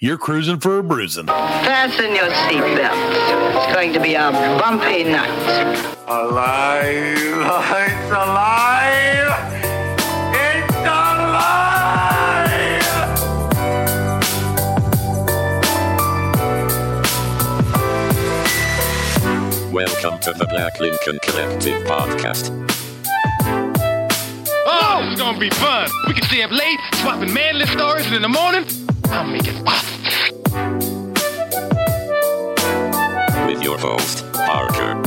You're cruising for a bruising. Fasten your seatbelts. It's going to be a bumpy night. Alive! It's alive! It's alive! Welcome to the Black Lincoln Collective podcast. Oh, it's gonna be fun. We can stay up late, swapping manly stories, and in the morning, I'll make it pop. With your host, Parker.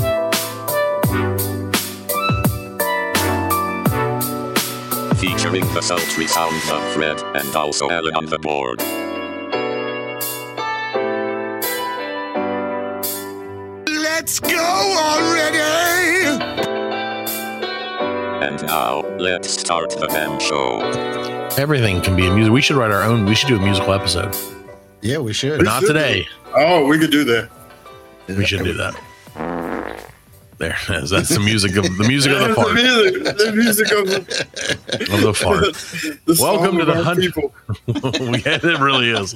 Featuring the sultry sounds of Fred and also Alan on the board. Let's go already! And now, let's start the damn show. Everything can be a music. We should write our own. We should do a musical episode. Yeah, we should. Not today. Oh, we could do that. We should do that. There it is. That's the music of the music of the the fart. music, the music of the, Of the fart. the Welcome to the our hundred- people. yeah, it really is.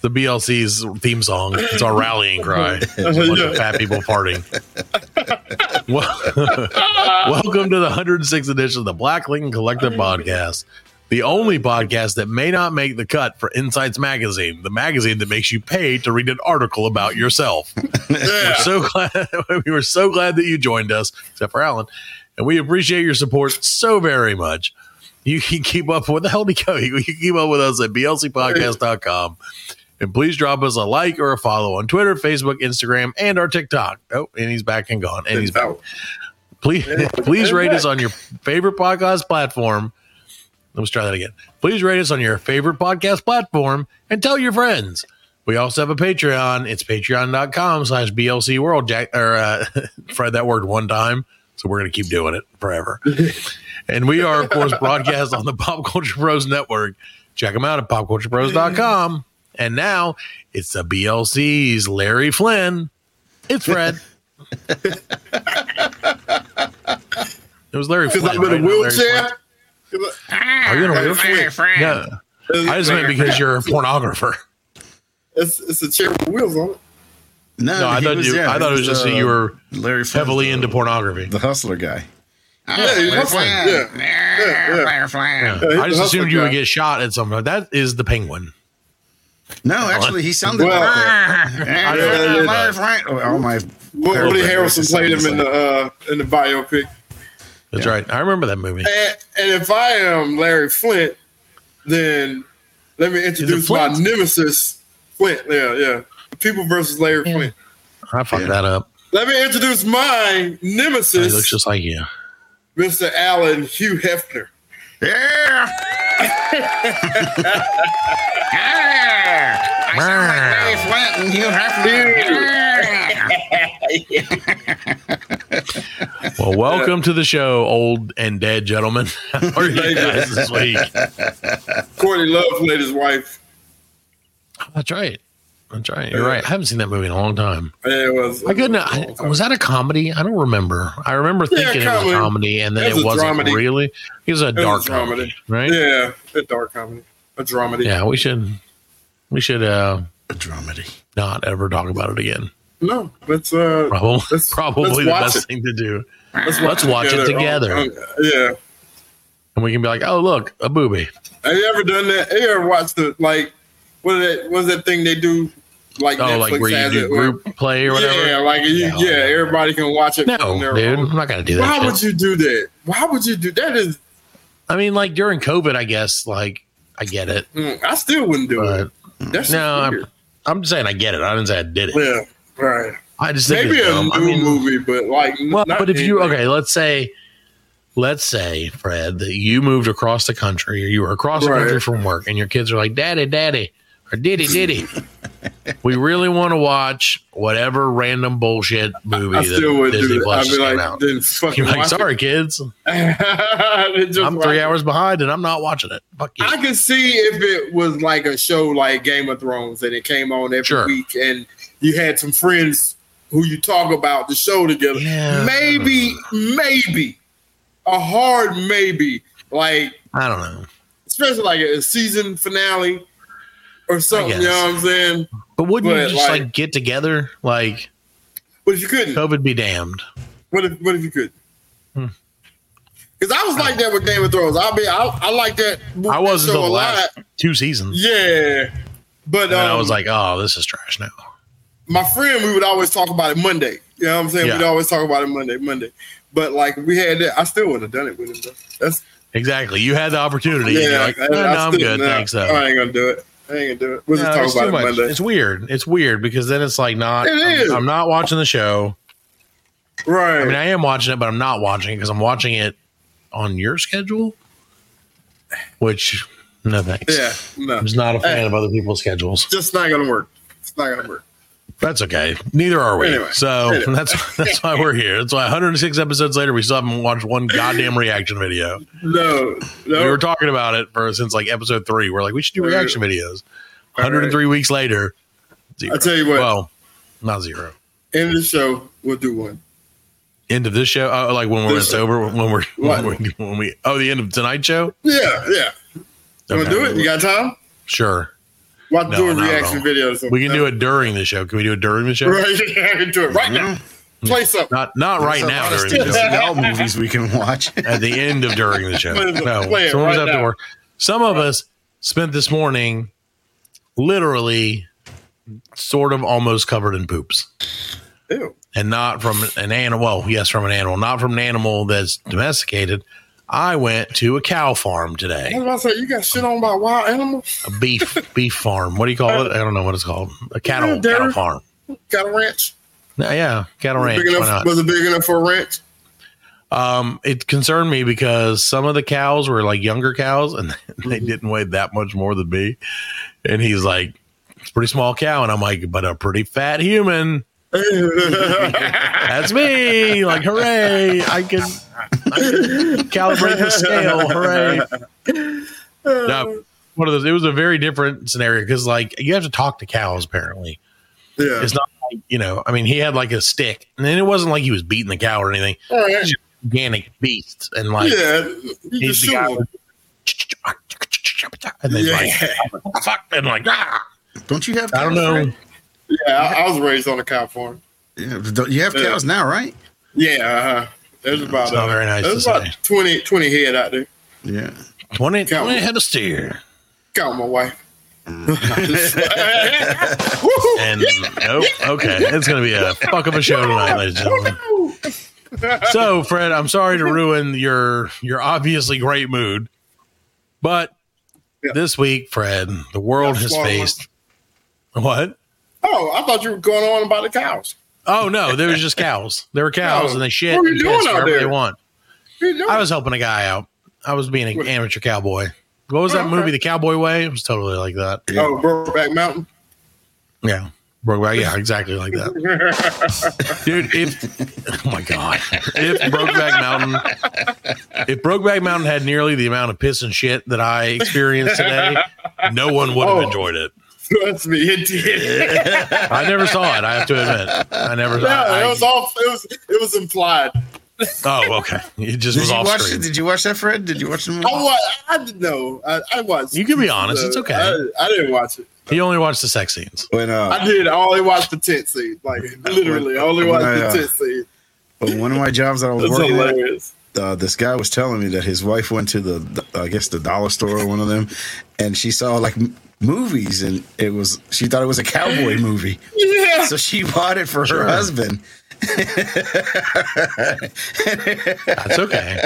The BLC's theme song. It's our rallying cry. It's a bunch of fat people farting. Welcome to the 106th edition of the Black Lincoln Collective Podcast, the only podcast that may not make the cut for Insights Magazine, the magazine that makes you pay to read an article about yourself. We're so glad we were so glad that you joined us, except for Alan, and we appreciate your support so very much. You can keep up. with the hell he go? You can keep up with us at blcpodcast.com. And please drop us a like or a follow on Twitter, Facebook, Instagram, and our TikTok. Oh, and he's back and gone. And he's back. Please, please rate us on your favorite podcast platform. Let's try that again. Please rate us on your favorite podcast platform and tell your friends. We also have a Patreon. It's patreon.com slash BLC World. Jack, or, uh, Fred that word one time. So we're going to keep doing it forever. and we are, of course, broadcast on the Pop Culture Pros Network. Check them out at popculturepros.com. And now it's the BLC's Larry Flynt. It's Fred. it was Larry Flynt. I'm in a right? Not Larry wheelchair. Flynt. Are you in a wheelchair? No. I just meant because you're a pornographer. It's, it's a chair with wheels on it. No, No, I thought was- you. yeah, I thought it was he just that uh, you were Larry heavily the- into pornography. the hustler guy. Yeah, you're hustling. Yeah. Yeah, yeah. Yeah. he's just assumed you would get shot at something. That is the penguin. No, actually, he sounded Well, like that. yeah, Yeah, yeah. Larry Flynt. Oh, all my Woody Harrelson played him in the uh, in the biopic. That's right. I remember that movie. And, and if I am Larry Flynt, then let me introduce my nemesis, Flynt. Yeah, yeah. People versus Larry Yeah. Flynt. I fucked that up. Let me introduce my nemesis. He looks just like you. Mr. Alan Hugh Hefner. Yeah. I sound like Larry Flynt and Hugh Hefner. Well, welcome to the show, old and dead gentlemen. How are you guys this week? Courtney Love played his wife. That's right. That's right. You're right. I haven't seen that movie in a long time. And it was. I couldn't. I, was that a comedy? I don't remember. I remember Yeah, thinking it was a comedy, and then It it, was a wasn't dramedy. really. It was a It was dark a dramedy. comedy, right? Yeah, a dark comedy, a dramedy. Yeah, we should. We should uh, A dramedy. not ever talk about it again. No, let's uh, Probably, Let's- probably let's the best it. thing to do. let's Let's watch it together. Um, yeah. And we can be like, "Oh, look, a booby." Have you ever done that? Have you ever watched the like what is that what's that thing they do like Oh, Netflix like where you do it, where- group play or whatever. Yeah, like you, Yeah. yeah, everybody can watch it. No, dude, own- I'm not gonna do that. Why shit. would you do that? Why would you do that? Is I mean, like during COVID, I guess. Like, I get it, mm, I still wouldn't do but it. That's no, no, I'm, I'm just saying I get it. I didn't say I did it. yeah, right. I just think Maybe a dumb. new I mean, movie, but like, well, but if you okay, let's say, let's say, Fred, that you moved across the country, or you were across the country from work, and your kids are like, "Daddy, Daddy," or "Diddy, Diddy." we really want to watch whatever random bullshit movie I that Disney. Plus came like, out. then fucking You're like, sorry, kids, it. Just I'm three it. hours behind, and I'm not watching it. Fuck you. I could see if it was like a show like Game of Thrones and it came on every Sure. week and you had some friends who you talk about the show together. Yeah. Maybe, maybe a hard maybe, like I don't know. especially like a season finale. or something. You know what I'm saying? But wouldn't you just like, like- get together? Like What if you couldn't? COVID be damned. What if what if you could? Hmm. Because I was like that with Game of Thrones. I mean, I, I like that. I was until the a last lot. two seasons. Yeah, but then I um, was like, oh, this is trash now. My friend, we would always talk about it Monday. You know what I'm saying? Yeah. We'd always talk about it Monday, Monday. But like we had that, I still would have done it with him. Though. That's Exactly. You had the opportunity. yeah. like, I- no, I no, still- good. Thanks, though. I ain't gonna do it. I ain't gonna do it. We'll No, just it's talk about it much. Monday. It's weird. It's weird because then it's like not. It I'm. I'm not watching the show. right. I mean, I am watching it, but I'm not watching it because I'm watching it on your schedule. Which, no thanks. yeah. No. I'm just not a fan Hey. of other people's schedules. Just not gonna work. It's not gonna work. That's okay. Neither are we. Anyway. so Anyway. that's that's why we're here. That's why 106 episodes later, we still haven't watched one goddamn reaction video. No. No. We were talking about it for since like episode three. We're like, we should do reaction videos. All right. 103 weeks later, zero. I tell you what. Well, not zero. End of the show. We'll do one. End of this show, oh, like when we're This- sober, when we're when, we when we oh the end of tonight's show. Yeah. Yeah. You wanna do it? You got time? Sure, Watch No, do a reaction video. Or something. we can do it during the show. Can we do it during the show? Right. Yeah, I can do it right now. Mm-hmm. Play something. Not not right There's a now during the show. Seagal movies we can watch. At the end of during the show. No, play it some of us right have to now. work. Some of us spent this morning literally sort of almost covered in poops. Ew. and not from an animal. Well, yes, from an animal, not from an animal that's domesticated. I went to a cow farm I today, was about to say, you got shit on about wild animals? a beef beef farm. What do you call it? I don't know what it's called. A cattle Yeah, cattle farm. Got a ranch? No, yeah, cattle ranch. big enough, was it big enough for a ranch? Um, it concerned me because some of the cows were like younger cows, and they didn't weigh that much more than me. And he's like, "It's a pretty small cow," and I'm like, "But a pretty fat human." That's me. Like, hooray! I can, I can calibrate the scale. Hooray! No, one of those. It was a very different scenario because, like, you have to talk to cows. Apparently, Yeah. it's not like you know. I mean, he had like a stick, and then it wasn't like he was beating the cow or anything. All right. He's just a beast, and like, yeah. He's the guy. him. with- And then Yeah. like, what the fuck, and like, ah! Don't you have? I don't know. Fred? Yeah, I, I was raised on a cow farm. Yeah, you have cows now, right? Yeah, uh-huh. There's about It's uh, very nice There's about say. 20, 20 head out there. Yeah. 20, 20 head of steer. Count my wife. And nope, okay, it's gonna be a fuck of a show tonight, ladies and gentlemen. So, Fred, I'm sorry to ruin your your obviously great mood, but Yeah. this week, Fred, the world Yeah, has swallow faced what? Oh, I thought you were going on about the cows. Oh no, there was just cows. There were cows, Oh. and they shit What were you doing out there? they want. What are you doing? I was helping a guy out. I was being an What? amateur cowboy. What was oh, that Oh, okay. movie, The Cowboy Way? It was totally like that. Oh, Brokeback Mountain. Yeah. Brokeback, yeah, exactly like that. Dude, if oh my god. If Brokeback Mountain if Brokeback Mountain had nearly the amount of piss and shit that I experienced today, no one would have Oh. enjoyed it. Trust me, it did. I never saw it, I have to admit. I never no, I, it was all. It was. It was implied. Oh, okay. It just Did was you off watch? screen. Did you watch that, Fred? Did you watch the movie? I was. I didn't know. I, I watched. You can be honest, it's okay. I, I didn't watch it. He only watched the sex scenes. When uh, I did. I only watched the tent scene. Like literally, I only watched Yeah. the tent scene. But one of my jobs that I was It's working at, uh, this guy was telling me that his wife went to the, the- I guess the dollar store or one of them, and she saw like m- movies, and it was she thought it was a cowboy movie, Yeah. so she bought it for her husband. That's okay.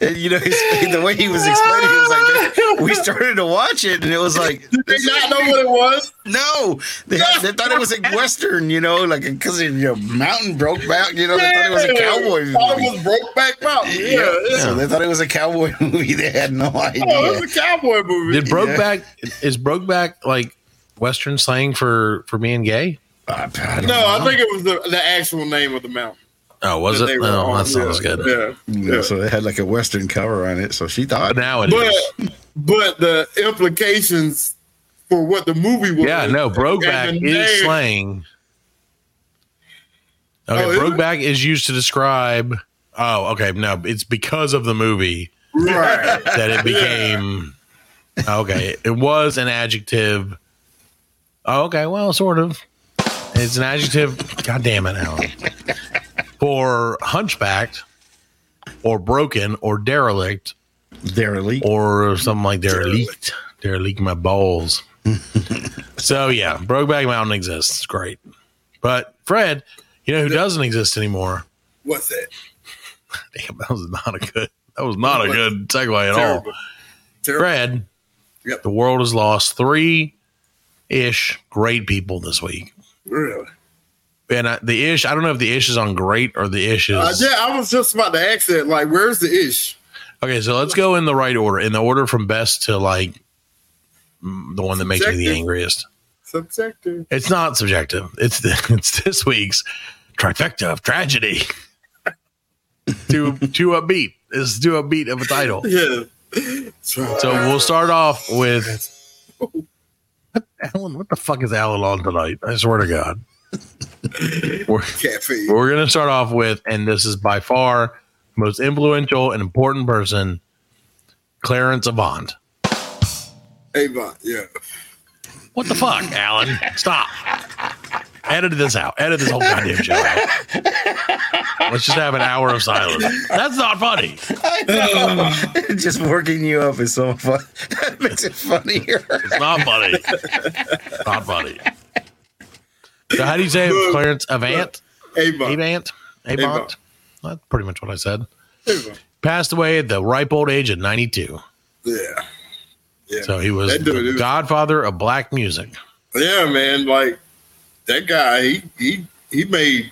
And, you know, his, the way he was explaining, he was like, that. we started to watch it, and it was like, Did they not know what it was? no, they, they thought it was a western, you know, like because you know, mountain broke back, you know, they thought it was a cowboy Thought movie. it was Brokeback Mountain. Yeah. yeah. So they thought it was a cowboy movie. They had no idea. Oh, it was a cowboy movie. Did Brokeback is Brokeback like Western slang for for being gay? I, I no, know. I think it was the, the actual name of the mountain. Oh, was it? they were No, on. that sounds yeah. good. Yeah. You know, yeah. So they had like a western cover on it. So she thought, But now it is. But but the implications for what the movie was. Yeah, no, and Brokeback is name- slang. Okay, Oh, is? Brokeback is used to describe. Oh, okay. No, it's because of the movie Right. that it became. Okay, it was an adjective Oh, okay. Well, sort of. It's an adjective. God damn it, Alan. For hunchbacked or broken or derelict Derelict. or something like derelict. Derelict my balls. so yeah, Brokeback Mountain exists. It's great. But Fred, you know who doesn't exist anymore? What's that? Damn, that was not a good that was not a good segue at Terrible. all. Terrible. Fred, Yep. the world has lost three ish great people this week. Really? And I, the ish, I don't know if the ish is on great or the ish is. Uh, yeah, I was just about to ask that. Like, where's the ish? Okay, so let's go in the right order, in the order from best to like the one that makes me the angriest. Subjective. It's not subjective. It's it's this week's trifecta of tragedy. too too upbeat. It's a beat of a title. Yeah. So we'll start off with Alan. What the fuck is Alan on tonight? I swear to God. We're, caffeine. we're gonna start off with, and this is by far the most influential and important person, Clarence Avant. Avon. Yeah. What the fuck, Alan? Stop. Edit this out. Edit this whole goddamn show out. Let's just have an hour of silence. That's not funny. Just working you up is so fun. that makes it funnier. It's not funny. not funny. So how do you say it? Clarence Avant? Avon. Avant? Avant? Avant. That's pretty much what I said. Avon. Passed away at the ripe old age of 92. Yeah. Yeah. So he was dude the is- godfather of black music. Yeah, man. Like that guy, he he he made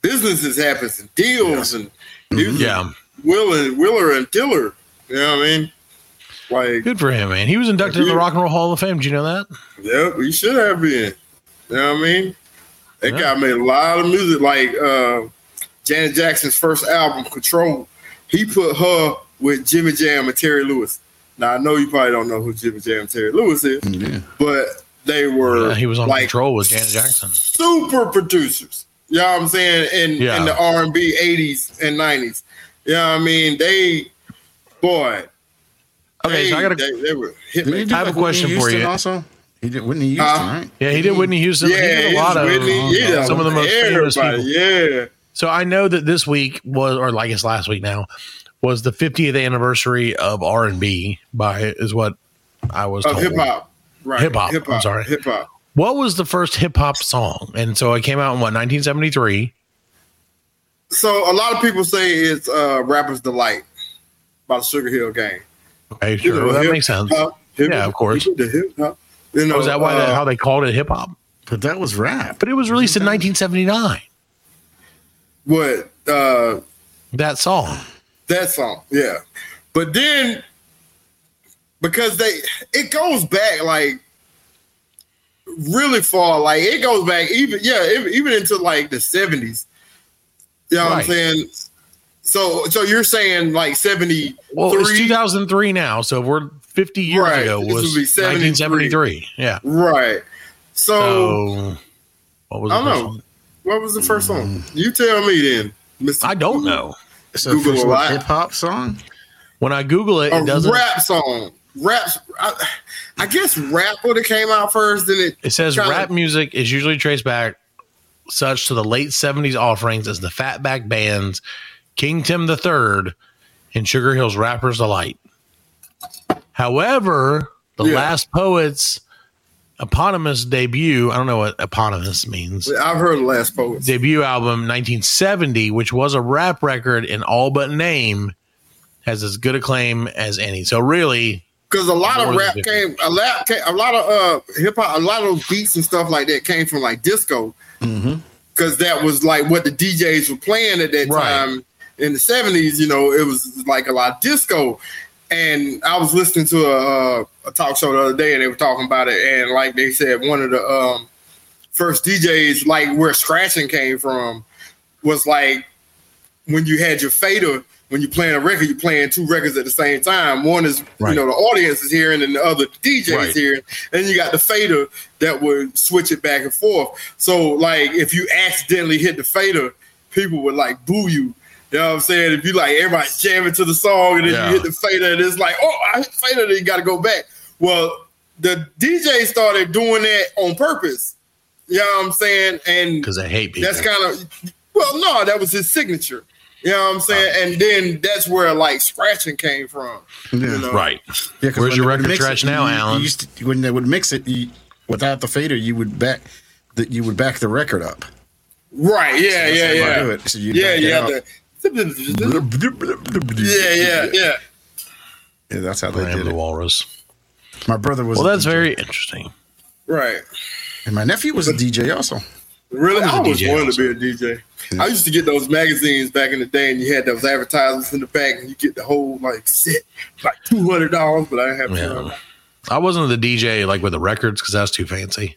businesses happen and deals and he was Yeah. Willer, Willer and Tiller. You know what I mean? Like, Good for him, man. He was inducted in the Rock and Roll Hall of Fame. Do you know that? Yep, he should have been. You know what I mean? That Yeah. guy made a lot of music. Like uh, Janet Jackson's first album, Control. He put her with Jimmy Jam and Terry Lewis. Now I know you probably don't know who Jimmy Jam and Terry Lewis is, Yeah. but they were Yeah, he was on like control with Janet Jackson. super producers. You know what I'm saying? In Yeah. in the R and B eighties and nineties. You know what I mean? They boy. Okay, they, so I got a they, they were hit Did do I have a Whitney question for you. Also, he did Whitney Houston, Huh? right? Yeah, he did Whitney Houston. he Yeah, did a lot of Whitney, um, yeah, some of the most famous people. Yeah. So I know that this week was, or I guess last week now, was the 50th anniversary of R and B by is what I was Of told. hip hop. Right. Hip-hop, I'm sorry. Hip hop. What was the first hip hop song? And so it came out in what 1973. So a lot of people say it's uh Rapper's Delight by the Sugar Hill Gang. Okay, You sure, know, well, that hip makes sense. hop, hip- Yeah, of course. The hip hop. You know, Was that why uh, that, how they called it hip hop? But that was rap. But it was released in 1979. what uh That song. That song, yeah. But then because they it goes back like really far, like it goes back even yeah, even, into like the seventies. You know what I'm saying? So so you're saying like seventy Well, it's 2003 now, so we're 50 years Right, ago this was would be 73. 1973. Yeah. right. So, So what was the I don't know. one? what was the first song? Mm. You tell me then, Mr. I don't know. Google first a hip hop song. When I Google it, A it doesn't. rap song. Raps I, I guess rap would have came out first, then it It says kinda- rap music is usually traced back such to the late 70s offerings as the Fatback Bands, King Tim III, and Sugar Hill's Rappers Delight. However, the Yeah. Last Poets eponymous debut, I don't know what eponymous means. I've heard the last poets. Debut album 1970, which was a rap record in all but name, has as good acclaim as any. So really, because a lot of rap came a lot came, a lot of uh hip hop a lot of beats and stuff like that came from like disco. Because that was like what the DJs were playing at that Right. time in the 70s you know it was like a lot of disco. And I was listening to a, uh, a talk show the other day and they were talking about it. And like they said one of the um first DJs like where scratching came from was like when you had your fader when you're playing a record, you're playing two records at the same time. One is Right. you know the audience is hearing, and the other DJs Right. hearing. And you got the fader that would switch it back and forth. So like if you accidentally hit the fader, people would like boo you. You know what I'm saying? If you like everybody's jamming to the song and then Yeah. you hit the fader and it's like, oh, I hit the fader, then you got to go back. Well, the DJ started doing that on purpose. You know what I'm saying? And because I hate people. that's kind of well, no, that was his signature. You know what I'm saying? Uh, and then that's where like scratching came from. You know? right. Yeah, 'cause Where's your record mix trash it, now, you- you Alan? used to- when they would mix it you, without the fader, you would back that you would back the record up. Right? Yeah, That's yeah, how you yeah. do it. So you yeah, back it you have up. to. Yeah, yeah, yeah. Yeah, that's how they I am did the it. walrus. My brother was. Well, a that's DJ, very interesting. Right. And my nephew was a DJ also. Really, I I was a always DJ wanted to be a DJ. I used to get those magazines back in the day, and you had those advertisements in the back, and you get the whole like set, like two hundred dollars. But I didn't have Yeah. I wasn't the DJ like with the records because that's too fancy.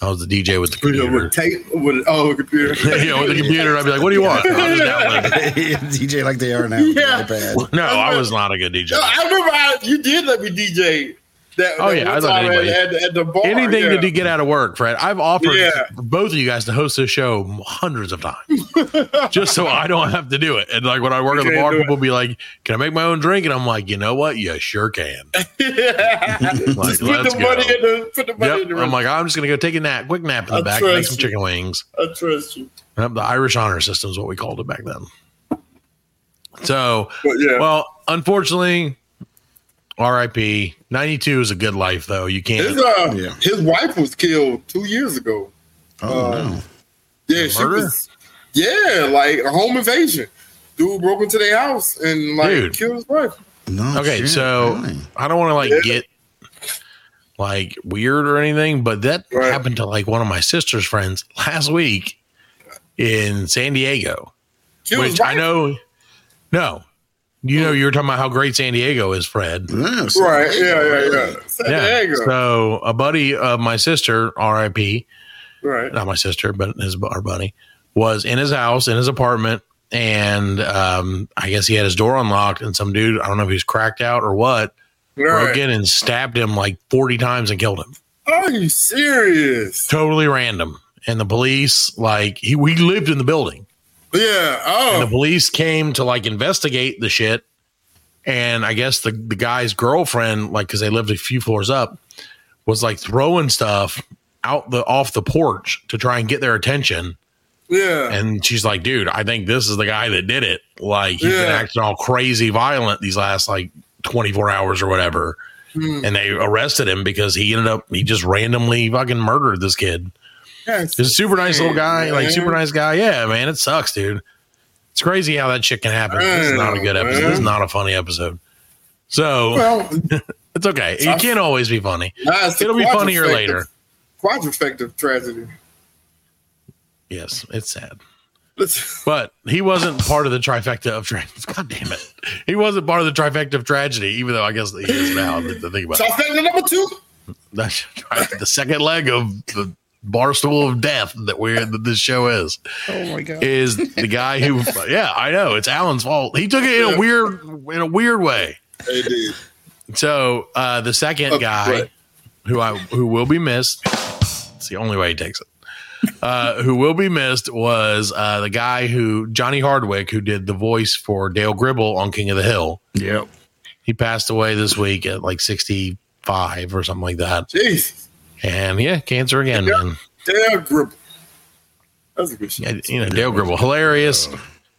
I was the DJ with the computer. With tape, with oh, computer. yeah, with the computer, I'd be like, "What do you want?" I'll just. DJ like they are now. Yeah. with the iPad. No, I was not a good DJ. No, I remember I, you did let me DJ. That, Oh, that yeah, I time anybody- at, at, the bar. Anything yeah. to get out of work, Fred. I've offered Yeah. both of you guys to host this show hundreds of times, just so I don't have to do it. And like when I work at the bar, do it. people be like, "Can I make my own drink?" And I'm like, "You know what? You sure can." Like, put let's the go. money in the put the money Yep. I'm like, I'm just gonna go take a nap, quick nap in the I back, make some you. chicken wings. I trust you. Yep, the Irish honor system is what we called it back then. So, yeah. well, unfortunately, R.I.P. 92 is a good life, though. You can't. his uh, Yeah. his wife was killed two years ago. Oh Uh, no. Yeah, she Murder? was. Yeah, like a home invasion. Dude broke into their house and like Dude. killed his wife. No. Okay, shit, so really? I don't want to like Yeah. get like weird or anything, but that Right. happened to like one of my sister's friends last week in San Diego, Killed which I know. No, you know, you were talking about how great San Diego is, Fred. Yeah, Right. Yeah, yeah, yeah. San Yeah. Diego. So a buddy of my sister, R.I.P. right. not my sister, but his our buddy was in his house in his apartment, and um, I guess he had his door unlocked, and some dude I don't know if he's cracked out or what broke in and stabbed him like forty times and killed him. Are you serious? Totally random. And the police, like he we lived in the building, Yeah. and the Oh. police came to like investigate the shit. And I guess the the guy's girlfriend, like because they lived a few floors up, was like throwing stuff out the off the porch to try and get their attention. Yeah. And she's like, dude, I think this is the guy that did it. Like, he's been acting all crazy violent these last like 24 hours or whatever. Hmm. And they arrested him because he ended up, he just randomly fucking murdered this kid. That's He's a super nice little guy, like super nice guy. Yeah, man, it sucks, dude. It's crazy how that shit can happen. This is not a good episode. This is not a funny episode. So Well, it's okay. It can't always be funny. nah, It'll be funnier later. Quadrifecta tragedy. Yes, it's sad. But he wasn't part of the trifecta of tragedy. God damn it. He wasn't part of the trifecta of tragedy, even though I guess he is now. The to think about it. trifecta number two. That's right, the second leg of the barstool of death that we're that this show is. Oh my god. Is the guy who yeah, I know, it's Alan's fault. He took it in a weird in a weird way. They did. So uh the second Oh, guy right. who I who will be missed. It's the only way he takes it. Uh, who will be missed was uh, the guy who Johnny Hardwick, who did the voice for Dale Gribble on King of the Hill. Yep. He passed away this week at like sixty five or something like that. Jeez. And yeah, cancer again, Yeah. man. Dale Gribble. That's a good. Yeah, you know, Dale Gribble, hilarious,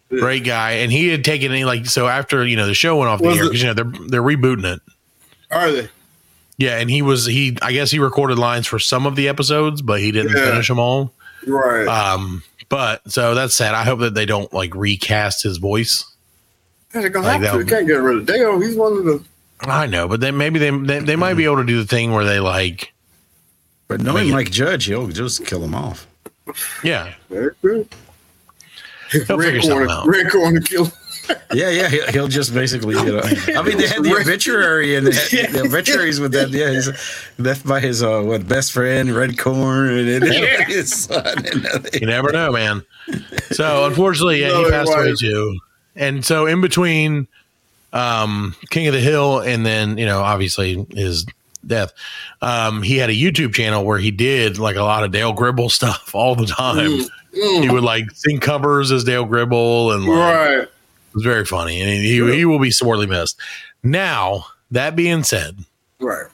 great guy, and he had taken any like so after you know the show went off the air because you know they're they're rebooting it. Are they? Yeah, and he was he I guess he recorded lines for some of the episodes, but he didn't Yeah. finish them all. Right. Um, but so that's sad. I hope that they don't like recast his voice. They're gonna like have to. They can't get rid of Dale. He's one of the. I know, but then maybe they they, they might be able to do the thing where they like But knowing Make it- Mike Judge, he'll just kill him off. yeah Very good. He'll Red figure something red corner kill. Yeah, yeah, he'll, he'll just basically. You know, I mean, they had the obituary and the, the obituaries with that. Yeah, he's left by his uh, what best friend, Red Corn, and, and his son. And, You never know, man. So unfortunately, yeah, No, he passed away too. And so in between um King of the Hill and then, you know, obviously his death, um, he had a YouTube channel where he did like a lot of Dale Gribble stuff all the time. Mm, He would like sing covers as Dale Gribble and like, Right. it was very funny. And he, he will be sorely missed. Now, that being said, Right.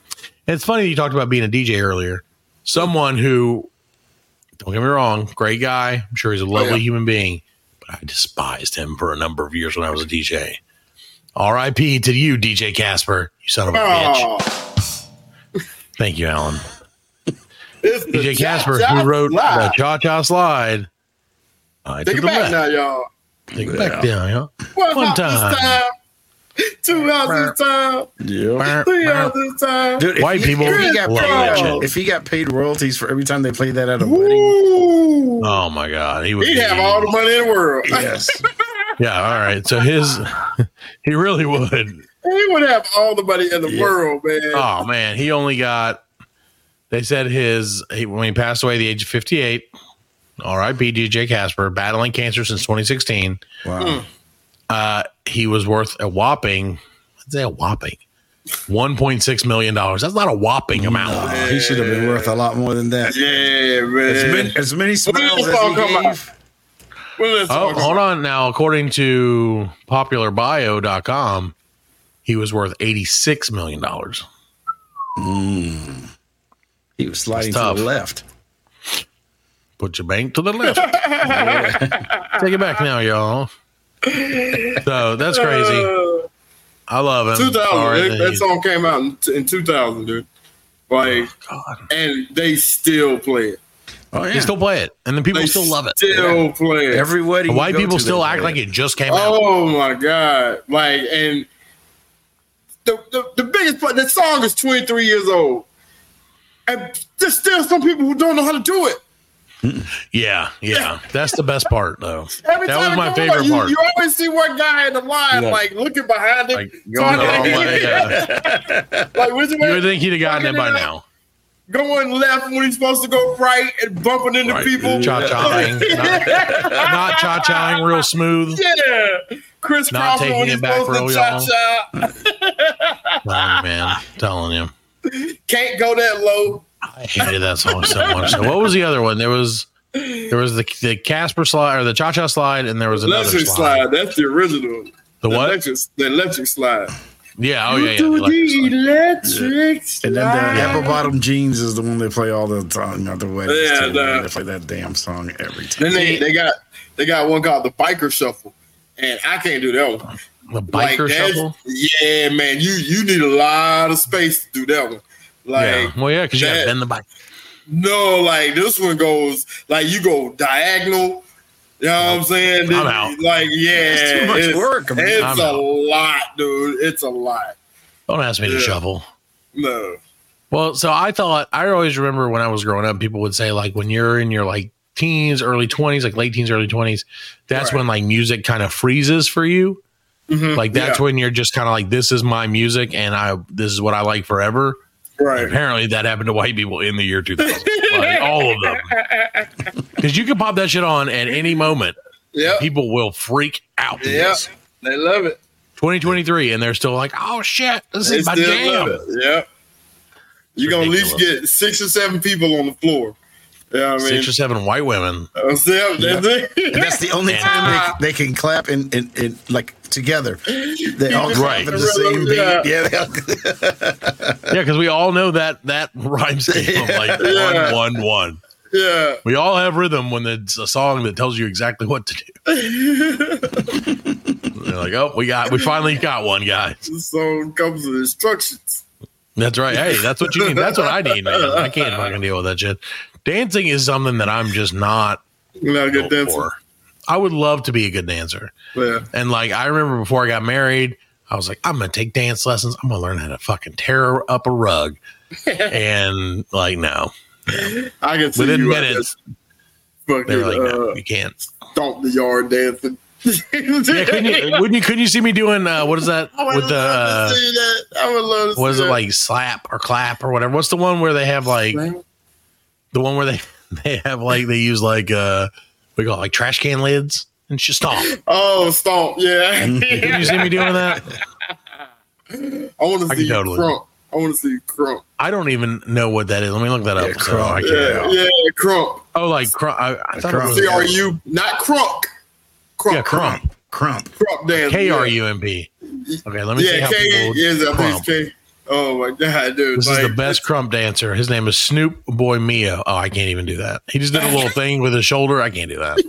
It's funny you talked about being a DJ earlier. Someone who, don't get me wrong, great guy. I'm sure he's a lovely yeah. human being, but I despised him for a number of years when I was a DJ. R.I.P. to you, DJ Casper. You son of a bitch. Thank you, Alan. it's DJ Casper, who wrote the Cha Cha Slide. I Take it back left. now, y'all. Take it back down, yeah. One, One time. time. Two houses this time. Yeah. Three houses this time. Dude, White he- people if he got paid, if he got paid royalties for every time they played that at a wedding, Ooh. Oh my God, he would. He'd be- have all the money in the world. yes, Yeah, all right. So his, he really would. He would have all the money in the Yeah. world, man. Oh man, he only got. They said his he, when he passed away at the age of fifty eight. R.I.P. DJ Casper, battling cancer since 2016. wow, Uh, he was worth a whopping, let's say a whopping, 1.6 million dollars. That's not a whopping amount. he should have been worth a lot more than that. Yeah, As man. many, as many smiles as he gave, Oh, hold out? on now. According to popularbio.com, he was worth 86 million dollars. Hmm. he was sliding to the left. Put your bank to the left. Take it back now, y'all. So that's crazy. I love him. 2000. Sorry that, that that he's- song came out in, in 2000, dude. Like, oh, God. and they still play it. Oh yeah, They still play it, and then people They still love it. Still play it. every wedding. White people still act play like it just came oh, out. Oh my god! Like, and the the, the biggest part, the song is 23 years old, and there's still some people who don't know how to do it. Yeah, yeah. That's the best part, though. Every That was my favorite on, you, part. You always see one guy in the line, Yeah. like looking behind him, Like going the wrong way. Yeah. like You would think he'd have gotten it by now. Going left when he's supposed to go right and bumping into Right. people. Cha-chaing. Not, not cha-chaing real smooth. Yeah, Chris Not Crawford taking when it he's back supposed real to young. cha-cha. Telling you, oh, man. Telling you. Can't go that low. I hated that song so much. So what was the other one? There was there was the the Casper slide or the Cha Cha slide, and there was another Electric slide. slide. That's the original. The what? Electric, the electric slide. Yeah. Oh yeah. yeah the Do electric slide. the electric slide. And then the apple bottom jeans is the one they play all the time at the weddings. Yeah, too, the- they play that damn song every time. Then they, they got they got one called the biker shuffle, and I can't do that one. The biker that's- shuffle. Yeah, man, you you need a lot of space to do that one. Like yeah. Well, yeah, because you got to bend the bike. no, like this one goes like you go diagonal. You know what I'm saying? I'm out. Like yeah, it's too much it's, work. I mean, it's I'm a out. lot, dude. It's a lot. Don't ask me to Yeah. shuffle. No. Well, so I thought I always remember when I was growing up, people would say like when you're in your like teens, early twenties, like late teens, early twenties, that's Right. when like music kind of freezes for you. Mhm. Like that's Yeah. when you're just kind of like, this is my music, and I this is what I like forever. Right. Apparently, that happened to white people in the year 2000, like all of them. Because you can pop that shit on at any moment, Yep. people will freak out. Yeah. They love it. 2023, and they're still like, oh shit, this They is my jam. Yep. You're gonna at least get six or seven people on the floor. Yeah, I mean, Six or seven white women. that's it. That's. And that's the only And- time they, they can clap in, in, in like together. They all clap Right. at the same beat. Yeah. Yeah, they all- Yeah, because we all know that that rhyme scheme of like Yeah. one, one, one. yeah. We all have rhythm when it's a song that tells you exactly what to do. They're like, oh, we got, we finally got one, guys. The song comes with instructions. That's right. Hey, that's what you need. That's what I need, man. I can't fucking deal with that shit. Dancing is something that I'm just not You know, good dancer. for. I would love to be a good dancer. Yeah. And like I remember before I got married, I was like, I'm gonna take dance lessons. I'm gonna learn how to fucking tear up a rug. and like, no. I can see Within you minutes, there They were like, no, uh, you can't. stomp the yard dancing. Yeah, couldn't you wouldn't you couldn't you see me doing uh what is that I would with the love uh, to see that. I would love to what is see it that. like slap or clap or whatever? What's the one where they have like the one where they they have like they use like uh we call it like trash can lids and just stomp. Oh, stomp! Yeah, Can you see me doing that? I want to see can totally. krump. I want to see krump. I don't even know what that is. Let me look that up. Yeah, so I krump. can- Yeah, yeah, krump. Oh, like krump. I, I thought it was C R U, not crunk. Krump. yeah, krump. Krump. Krump dance. K R U M P. Okay, let me see Yeah, how K people is I think krump. K. Oh my god, dude! This is the best krump dancer. His name is Snoop Boy Mio. Oh, I can't even do that. He just did a little thing with his shoulder. I can't do that.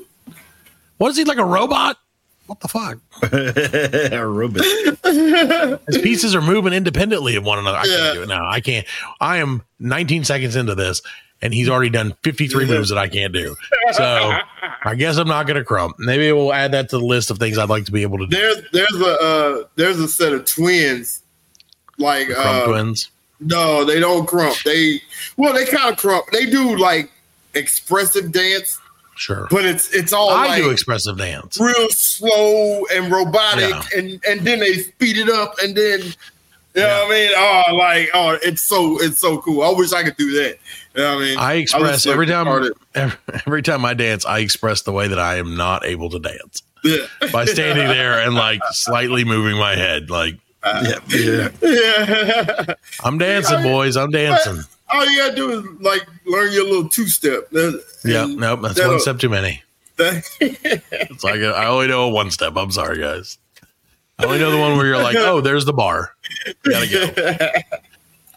What is he like a robot? What the fuck? Ruben. His pieces are moving independently of one another. I Yeah. can't do it. now. I can't. I am 19 seconds into this, and he's already done 53 moves that I can't do. So I guess I'm not going to krump. Maybe we'll add that to the list of things I'd like to be able to do. There's there's a uh, there's a set of twins, like uh, twins. no, they don't crump. They well, they kind of crump. They do like expressive dance, Sure. but it's it's all I like do expressive dance. real slow and robotic, Yeah. and and then they speed it up, and then you know what I mean? Oh, like oh, it's so it's so cool. I wish I could do that. You know what I mean? I express so every time every, every time I dance, I express the way that I am not able to dance Yeah. by standing there and like slightly moving my head. Like yeah, yeah. yeah. I'm dancing, boys. I'm dancing. All you gotta do is like learn your little two step. Yeah, nope, that's one step too many. It's like a, I only know a one step. I'm sorry, guys. I only know the one where you're like, oh, there's the bar. Gotta go.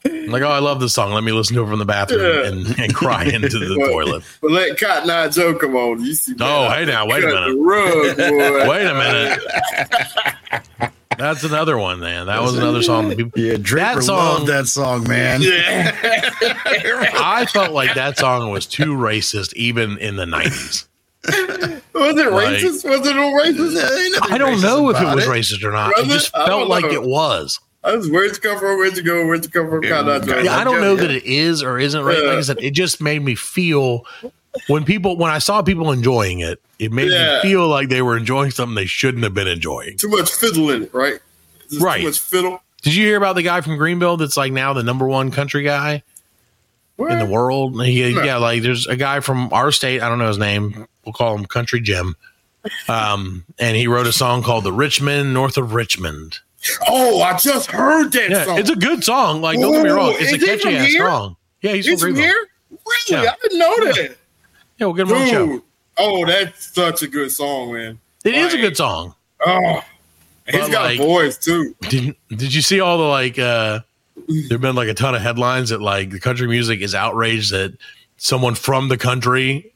I'm like, oh, I love this song. Let me listen to it from the bathroom Yeah. and, and cry into the But- toilet. But let Cotton Eye Joe come on. You see? Oh, man, hey now, wait a minute. Rug. Wait a minute. That's another one, man. That was another song. that people- Yeah, Draper that song, loved that song, man. Yeah. I felt like that song was too racist, even in the 90s. Was it Like- racist? Was it no racist? I don't know if it was racist or not. It Was it? just I don't felt like know. it was. I was, where'd you come from? Where'd you go? Where'd you come from? Cotton Eye Yeah, I don't know that it is or isn't right. Like I said, it just made me feel when people when I saw people enjoying it, it made Yeah. me feel like they were enjoying something they shouldn't have been enjoying. Too much fiddle in it, right? Just Right. Too much fiddle. Did you hear about the guy from Greenville that's like now the number one country guy What? in the world? He, No. Yeah, like there's a guy from our state. I don't know his name. We'll call him Country Jim. Um, and he wrote a song called "The Rich Men North of Richmond." Oh, I just heard that Yeah, song. it's a good song. Like, don't get me wrong, it's a catchy ass song. Yeah, he's, He's from from here? Really? Yeah. I didn't know that. Yeah, we'll get him on the show. Dude. Oh, that's such a good song, man. It is a good song. Oh, he's But, got like- a voice too. Did Did you see all the like? uh There've been like a ton of headlines that like the country music is outraged that someone from the country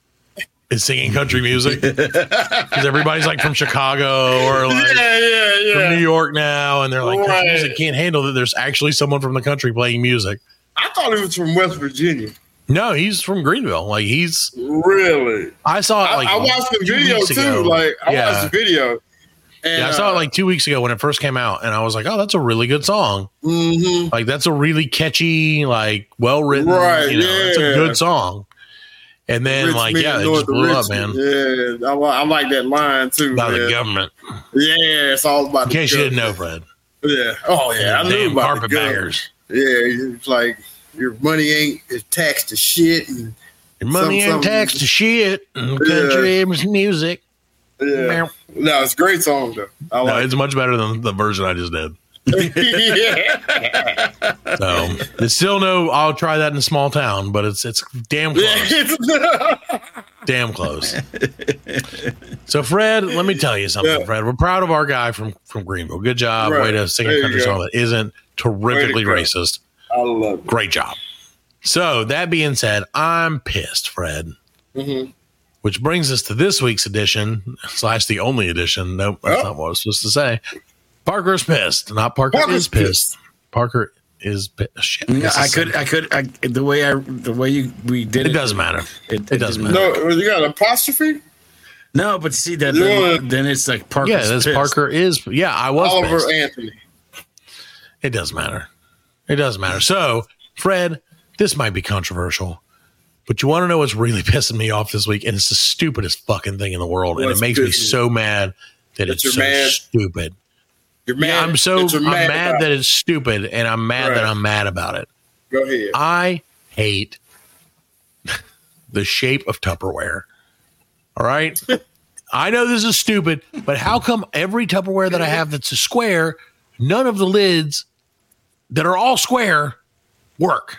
is singing country music because everybody's like from Chicago or like yeah, yeah, from. New York now, and they're like country Right. music can't handle that. There's actually someone from the country playing music. I thought he was from West Virginia. No, he's from Greenville. Like he's. Really? I saw it I, like I watched the video too. ago. Like I Yeah. watched the video. And, Yeah, I saw it uh, like two weeks ago when it first came out, and I was like, "Oh, that's a really good song. mhm. Like that's a really catchy, like well written. Right, You know, it's a good song." And then, Rich like, yeah, it just blew up, man. Yeah, I, I like that line too. About the government. Yeah, it's all about In case you didn't know. Fred. Yeah. Oh yeah, I knew about carpetbaggers. Yeah, it's like your money ain't is taxed to shit. And, Your money Some- ain't taxed to shit. And country music. yeah. No, it's a great song though. I No, like it's much better than the version I just did. yeah. So it's still no. I'll try that in a small town, but it's it's damn close. damn close. so, Fred, let me tell you something, Yeah. Fred. We're proud of our guy from from Greenville. Good job. Right. Way to sing There a country go. song that isn't terrifically racist. I love it. Great job. So, that being said, I'm pissed, Fred. Mhm. Which brings us to this week's edition slash the only edition. Nope, that's Oh. not what I was supposed to say. Parker's pissed. Not Parker Parker's is pissed. Parker is pissed. Shit. Yeah, This I is- could, I could, I, the way I, the way you we did It it, doesn't matter. It, It doesn't matter. No, you got an apostrophe? No, but see that Yeah. then, then it's like Parker. yeah, this Parker is. Yeah, I was. Oliver pissed. Anthony. It doesn't matter. It doesn't matter. So, Fred, this might be controversial, but you want to know what's really pissing me off this week? And it's the stupidest fucking thing in the world. and it makes me so mad that That it's so mad? stupid. You're mad. Yeah, I'm so I'm mad, about that it's stupid, and I'm mad that I'm mad about it. Go ahead. I hate the shape of Tupperware. All right. I know this is stupid, but how come every Tupperware that I have that's a square, none of the lids that are all square work?